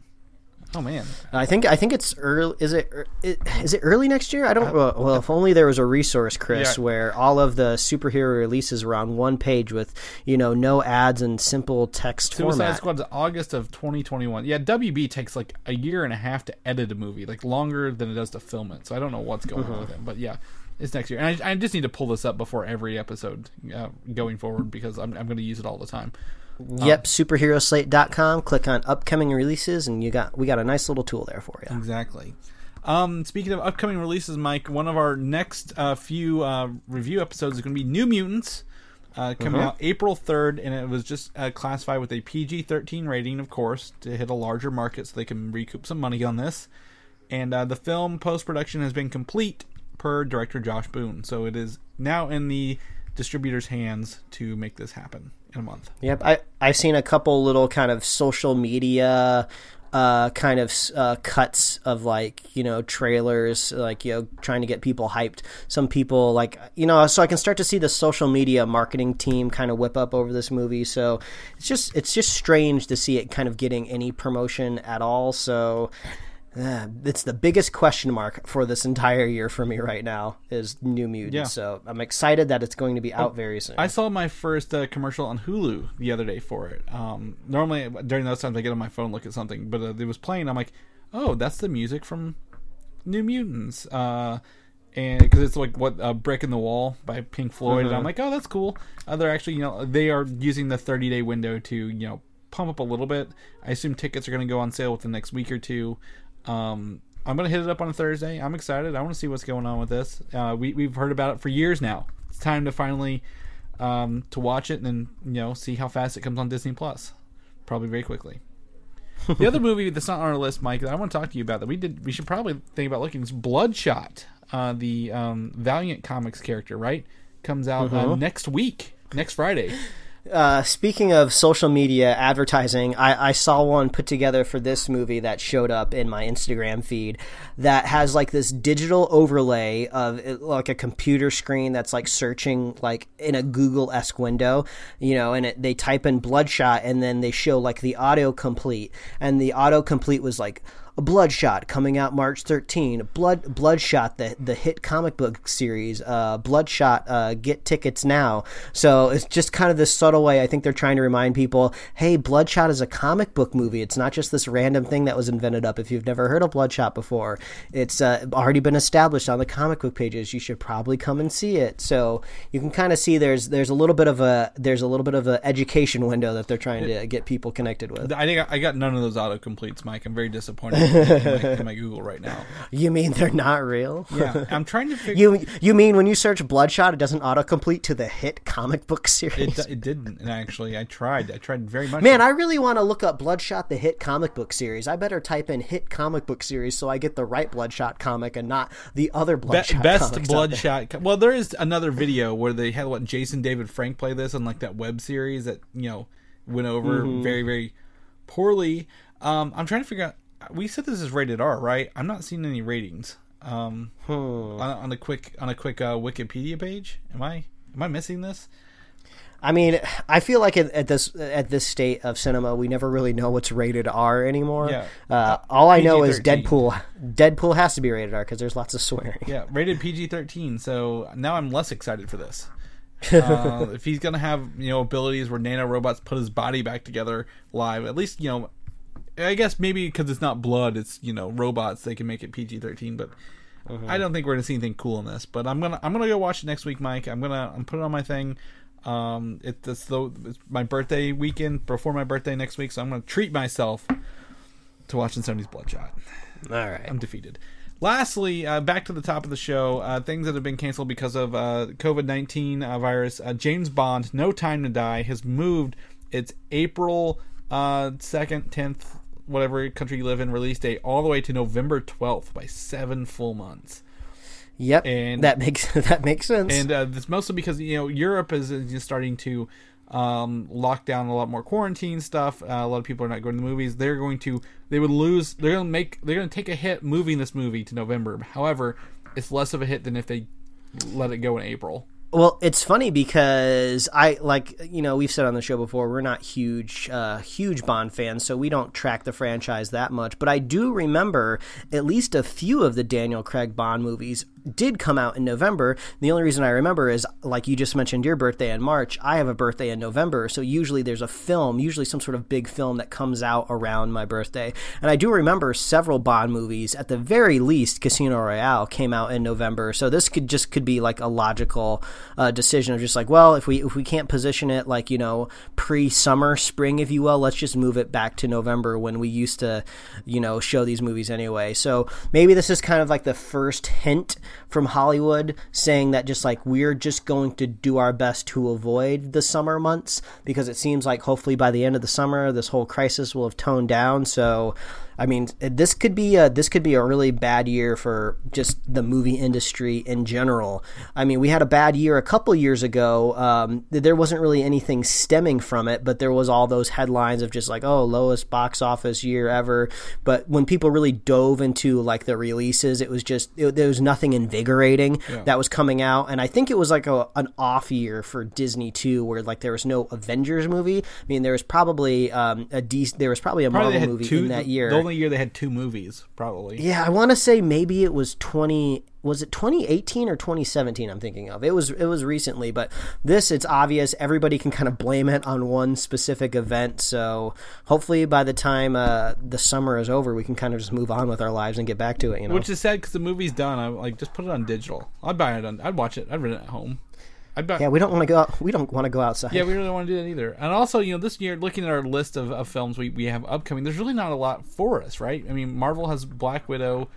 Speaker 1: Oh man,
Speaker 2: I think I think it's early. Is it er- it- is it early next year? I don't. Well, well if only there was a resource, Chris,
Speaker 1: Yeah.
Speaker 2: where all of the superhero releases were on one page with you know no ads and simple text
Speaker 1: Suicide
Speaker 2: format.
Speaker 1: Squad's August of 2021. Yeah, WB takes like a year and a half to edit a movie, like longer than it does to film it. So I don't know what's going on with it, but yeah, it's next year. And I, I just need to pull this up before every episode uh, going forward because I'm, I'm going to use it all the time.
Speaker 2: Yep, superheroslate.com. Click on upcoming releases, and you got we got a nice little tool there for you.
Speaker 1: Exactly. Um, speaking of upcoming releases, Mike, one of our next uh, few uh, review episodes is going to be New Mutants, uh, coming out April 3rd, and it was just uh, classified with a PG 13 rating, of course, to hit a larger market so they can recoup some money on this. And uh, the film post production has been complete per director Josh Boone, so it is now in the distributor's hands to make this happen in a month.
Speaker 2: Yep, I I've seen a couple little kind of social media uh, kind of uh, cuts of like you know trailers, like you know trying to get people hyped. Some people like you know, so I can start to see the social media marketing team kind of whip up over this movie. So it's just it's just strange to see it kind of getting any promotion at all. So. Uh, it's the biggest question mark for this entire year for me right now is New Mutants.
Speaker 1: Yeah.
Speaker 2: So I'm excited that it's going to be out very soon.
Speaker 1: I saw my first uh, commercial on Hulu the other day for it. Um, normally during those times I get on my phone look at something, but uh, it was playing. I'm like, oh, that's the music from New Mutants. Uh, and because it's like what uh, "Brick in the Wall" by Pink Floyd, and I'm like, oh, that's cool. Uh, they're actually, you know, they are using the 30 day window to, you know, pump up a little bit. I assume tickets are going to go on sale within the next week or two. Um, I'm gonna hit it up on a Thursday. I'm excited. I want to see what's going on with this. Uh, we we've heard about it for years now. It's time to finally um, to watch it and then you know see how fast it comes on Disney Plus. Probably very quickly. the other movie that's not on our list, Mike, that I want to talk to you about that we did we should probably think about looking is Bloodshot, uh, the um, Valiant Comics character, right? comes out
Speaker 2: Mm-hmm.
Speaker 1: uh, next week, next Friday.
Speaker 2: Uh, speaking of social media advertising, I, I saw one put together for this movie that showed up in my Instagram feed that has like this digital overlay of like a computer screen that's like searching like in a Google esque window, you know, and it, they type in Bloodshot and then they show like the auto complete, and the auto complete was like Bloodshot coming out March 13. Blood Bloodshot, the the hit comic book series. Uh, Bloodshot, uh, get tickets now. So it's just kind of this subtle way. I think they're trying to remind people, hey, Bloodshot is a comic book movie. It's not just this random thing that was invented up. If you've never heard of Bloodshot before, it's uh, already been established on the comic book pages. You should probably come and see it. So you can kind of see there's there's a little bit of a there's a little bit of an education window that they're trying to get people connected with.
Speaker 1: I think I got none of those autocompletes, Mike. I'm very disappointed in, my, in my Google right now.
Speaker 2: You mean they're not real?
Speaker 1: Yeah, I'm trying to figure.
Speaker 2: You you mean when you search Bloodshot, it doesn't autocomplete to the hit comic book series?
Speaker 1: It, it didn't, and actually, I tried. I tried very much.
Speaker 2: Man, I really want to look up Bloodshot, the hit comic book series. I better type in hit comic book series so I get the right Bloodshot comic and not the other
Speaker 1: Be-
Speaker 2: Bloodshot.
Speaker 1: best
Speaker 2: comics out there.
Speaker 1: bloodshot. Well, there is another video where they had what Jason David Frank play this on like that web series that you know went over
Speaker 2: Mm-hmm.
Speaker 1: very very poorly. Um, I'm trying to figure out. We said this is rated R, right? I'm not seeing any ratings. Um,
Speaker 2: Hmm.
Speaker 1: on, on a quick on a quick uh, Wikipedia page. Am I am I missing this?
Speaker 2: I mean, I feel like at, at this at this state of cinema, we never really know what's rated R anymore.
Speaker 1: Yeah.
Speaker 2: Uh, all I know is Deadpool. Deadpool has to be rated R because there's lots of swearing.
Speaker 1: Yeah, rated PG-13. So now I'm less excited for this. uh, if he's gonna have you know abilities where nano robots put his body back together live, at least you know, I guess maybe because it's not blood, it's you know robots, they can make it PG-13. But I don't think we're gonna see anything cool in this. But I'm gonna I'm gonna go watch it next week, Mike. I'm gonna I'm putting it on my thing. Um, it, it's, the, it's my birthday weekend before my birthday next week, so I'm gonna treat myself to watching Sony's Bloodshot.
Speaker 2: All right.
Speaker 1: I'm defeated. Lastly, uh, back to the top of the show, uh, things that have been canceled because of uh, COVID 19 uh, virus. Uh, James Bond, No Time to Die, has moved its April uh, 2nd, 10th, whatever country you live in, release date, all the way to November 12th by seven full months.
Speaker 2: Yep.
Speaker 1: And-
Speaker 2: that makes that makes sense.
Speaker 1: And uh, it's mostly because, you know, Europe is, is just starting to um, lock down a lot more quarantine stuff. Uh, a lot of people are not going to the movies. They're going to, they would lose, they're going to make, they're going to take a hit moving this movie to November. However, it's less of a hit than if they let it go in April.
Speaker 2: Well, it's funny because I like you know we've said on the show before we're not huge uh, huge Bond fans, so we don't track the franchise that much. But I do remember at least a few of the Daniel Craig Bond movies did come out in November. The only reason I remember is like you just mentioned your birthday in March. I have a birthday in November, so usually there's a film, usually some sort of big film that comes out around my birthday. And I do remember several Bond movies. At the very least, Casino Royale came out in November, so this could just could be like a logical uh, decision of just like, well, if we if we can't position it like you know pre summer, spring, if you will, let's just move it back to November when we used to, you know, show these movies anyway. So maybe this is kind of like the first hint from Hollywood saying that just like we're just going to do our best to avoid the summer months because it seems like hopefully by the end of the summer this whole crisis will have toned down. So I mean, this could be a this could be a really bad year for just the movie industry in general. I mean, we had a bad year a couple years ago. Um, there wasn't really anything stemming from it, but there was all those headlines of just like, oh, lowest box office year ever. But when people really dove into like the releases, it was just it, there was nothing invigorating that was coming out, and I think it was like a, an off year for Disney too, where like there was no Avengers movie. I mean, there was probably um, a de- there was probably a
Speaker 1: Probably
Speaker 2: Marvel movie
Speaker 1: two,
Speaker 2: in that year.
Speaker 1: Only year they had two movies, probably.
Speaker 2: Yeah, I want to say maybe it was 20 was it 2018 or 2017 I'm thinking of. It was it was recently, but this it's obvious everybody can kind of blame it on one specific event. So, hopefully by the time uh, the summer is over, we can kind of just move on with our lives and get back to it, you know.
Speaker 1: Which is sad because the movie's done. I like just put it on digital. I'd buy it on. I'd watch it. I'd rent it at home. Buy.
Speaker 2: yeah, we don't want to go out, we don't want to go outside.
Speaker 1: Yeah, we really don't want to do that either. And also, you know, this year, looking at our list of, of films we, we have upcoming, there's really not a lot for us, right? I mean, Marvel has Black Widow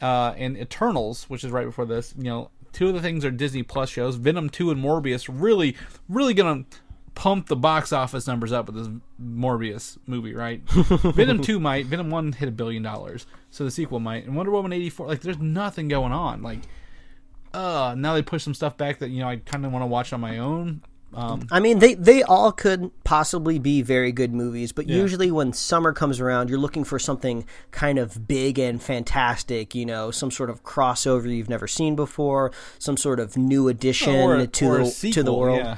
Speaker 1: uh, and Eternals, which is right before this. You know, two of the things are Disney Plus shows. Venom 2 and Morbius really, really going to pump the box office numbers up with this Morbius movie, right? Venom 2 might. Venom 1 hit a billion dollars, so the sequel might. And Wonder Woman 84, like, there's nothing going on. Like, uh, now they push some stuff back that you know I kind of want to watch on my own. Um,
Speaker 2: I mean, they they all could possibly be very good movies, but
Speaker 1: Yeah.
Speaker 2: usually when summer comes around, you're looking for something kind of big and fantastic. You know, some sort of crossover you've never seen before, some sort of new addition
Speaker 1: or a-
Speaker 2: to the to the world.
Speaker 1: yeah.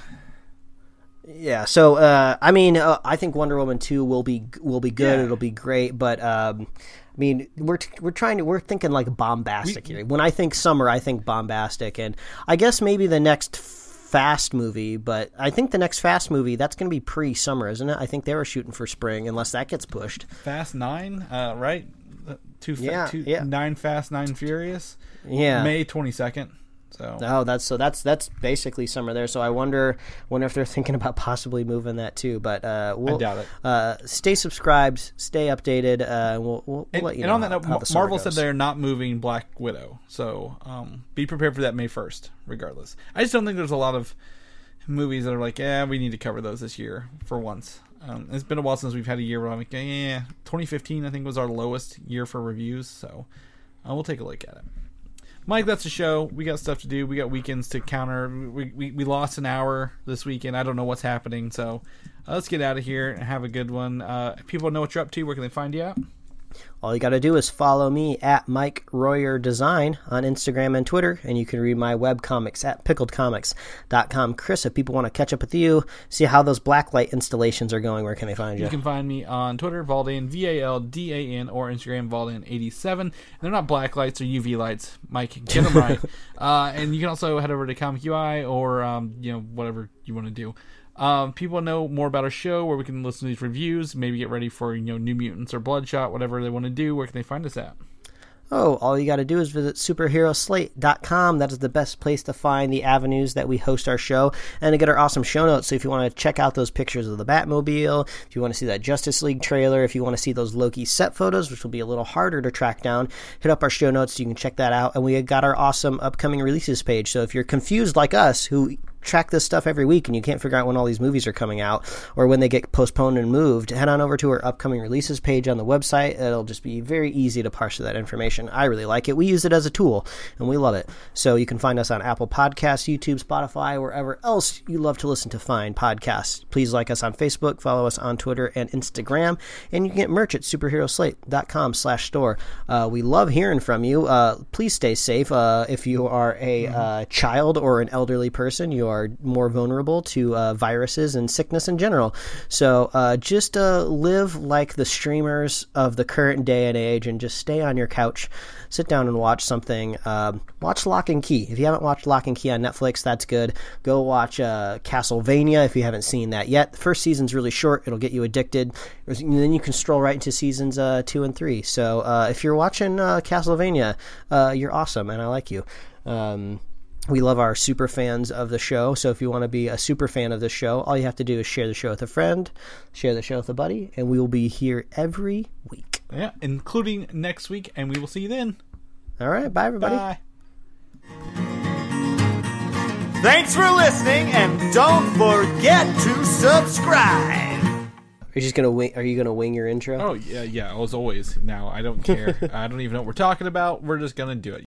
Speaker 2: Yeah. So, uh, I mean, uh, I think Wonder Woman two will be will be good.
Speaker 1: Yeah.
Speaker 2: It'll be great, but um, I mean, we're t- we're trying to we're thinking like bombastic here. When I think summer, I think bombastic, and I guess maybe the next Fast movie, but I think the next Fast movie that's going to be pre summer, isn't it? I think they were shooting for spring, unless that gets pushed.
Speaker 1: Fast Nine, uh, right? Two, fa-
Speaker 2: Yeah,
Speaker 1: two,
Speaker 2: yeah.
Speaker 1: nine Fast, Nine Furious.
Speaker 2: Yeah.
Speaker 1: May twenty second. So
Speaker 2: Oh, that's so that's that's basically summer there. So I wonder wonder if they're thinking about possibly moving that too. But uh, we'll,
Speaker 1: doubt it.
Speaker 2: Uh, stay subscribed, stay updated. Uh, we'll, we'll,
Speaker 1: And,
Speaker 2: let you
Speaker 1: and
Speaker 2: know
Speaker 1: on that note,
Speaker 2: how
Speaker 1: Ma-
Speaker 2: the summer
Speaker 1: Marvel said they're not moving Black Widow, so um, be prepared for that May first, regardless. I just don't think there's a lot of movies that are like, yeah, we need to cover those this year for once. Um, it's been a while since we've had a year where I'm like, yeah, 2015 I think was our lowest year for reviews, so uh, we'll take a look at it. Mike, that's the show. We got stuff to do. We got weekends to counter. We, we, we lost an hour this weekend. I don't know what's happening, so uh, let's get out of here and have a good one. Uh, people know what you're up to. Where can they find you at?
Speaker 2: All you got to do is follow me at Mike Royer Design on Instagram and Twitter, and you can read my webcomics at pickledcomics.com. Chris, if people want to catch up with you, see how those blacklight installations are going, where can they find you?
Speaker 1: You can find me on Twitter, Valdan, V A L D A N, or Instagram, Valdan87. They're not black lights or UV lights. Mike, get them right. uh, and you can also head over to Comic UI or, um, you know, whatever you want to do. Um, people know more about our show, where we can listen to these reviews, maybe get ready for, you know, New Mutants or Bloodshot, whatever they want to do. Where can they find us at?
Speaker 2: Oh, all you got to do is visit superheroslate.com. That is the best place to find the avenues that we host our show and to get our awesome show notes. So if you want to check out those pictures of the Batmobile, if you want to see that Justice League trailer, if you want to see those Loki set photos, which will be a little harder to track down, hit up our show notes. So you can check that out. And we got our awesome upcoming releases page. So if you're confused like us, who track this stuff every week and you can't figure out when all these movies are coming out or when they get postponed and moved, head on over to our upcoming releases page on the website. It'll just be very easy to parse that information. I really like it. We use it as a tool and we love it. So you can find us on Apple Podcasts, YouTube, Spotify, wherever else you love to listen to find podcasts. Please like us on Facebook, follow us on Twitter and Instagram, and you can get merch at superheroslate.com slash store. Uh, we love hearing from you. Uh, please stay safe. Uh, if you are a uh, child or an elderly person, you are more vulnerable to uh, viruses and sickness in general. So uh, just uh, live like the streamers of the current day and age and just stay on your couch, sit down and watch something. Um, watch Locke and Key. If you haven't watched Locke and Key on Netflix, that's good. Go watch uh, Castlevania if you haven't seen that yet. The first season's really short, it'll get you addicted. And then you can stroll right into seasons uh, two and three. So if you're watching Castlevania, you're awesome and I like you. Um, we love our super fans of the show. So if you want to be a super fan of the show, all you have to do is share the show with a friend, share the show with a buddy, and we will be here every week.
Speaker 1: Yeah, including next week, and we will see you then.
Speaker 2: All right, bye everybody.
Speaker 1: Bye.
Speaker 3: Thanks for listening, and don't forget to subscribe.
Speaker 2: Are you just gonna wing? Are you gonna wing your intro?
Speaker 1: Oh yeah, yeah. As always. Now I don't care. I don't even know what we're talking about. We're just gonna do it.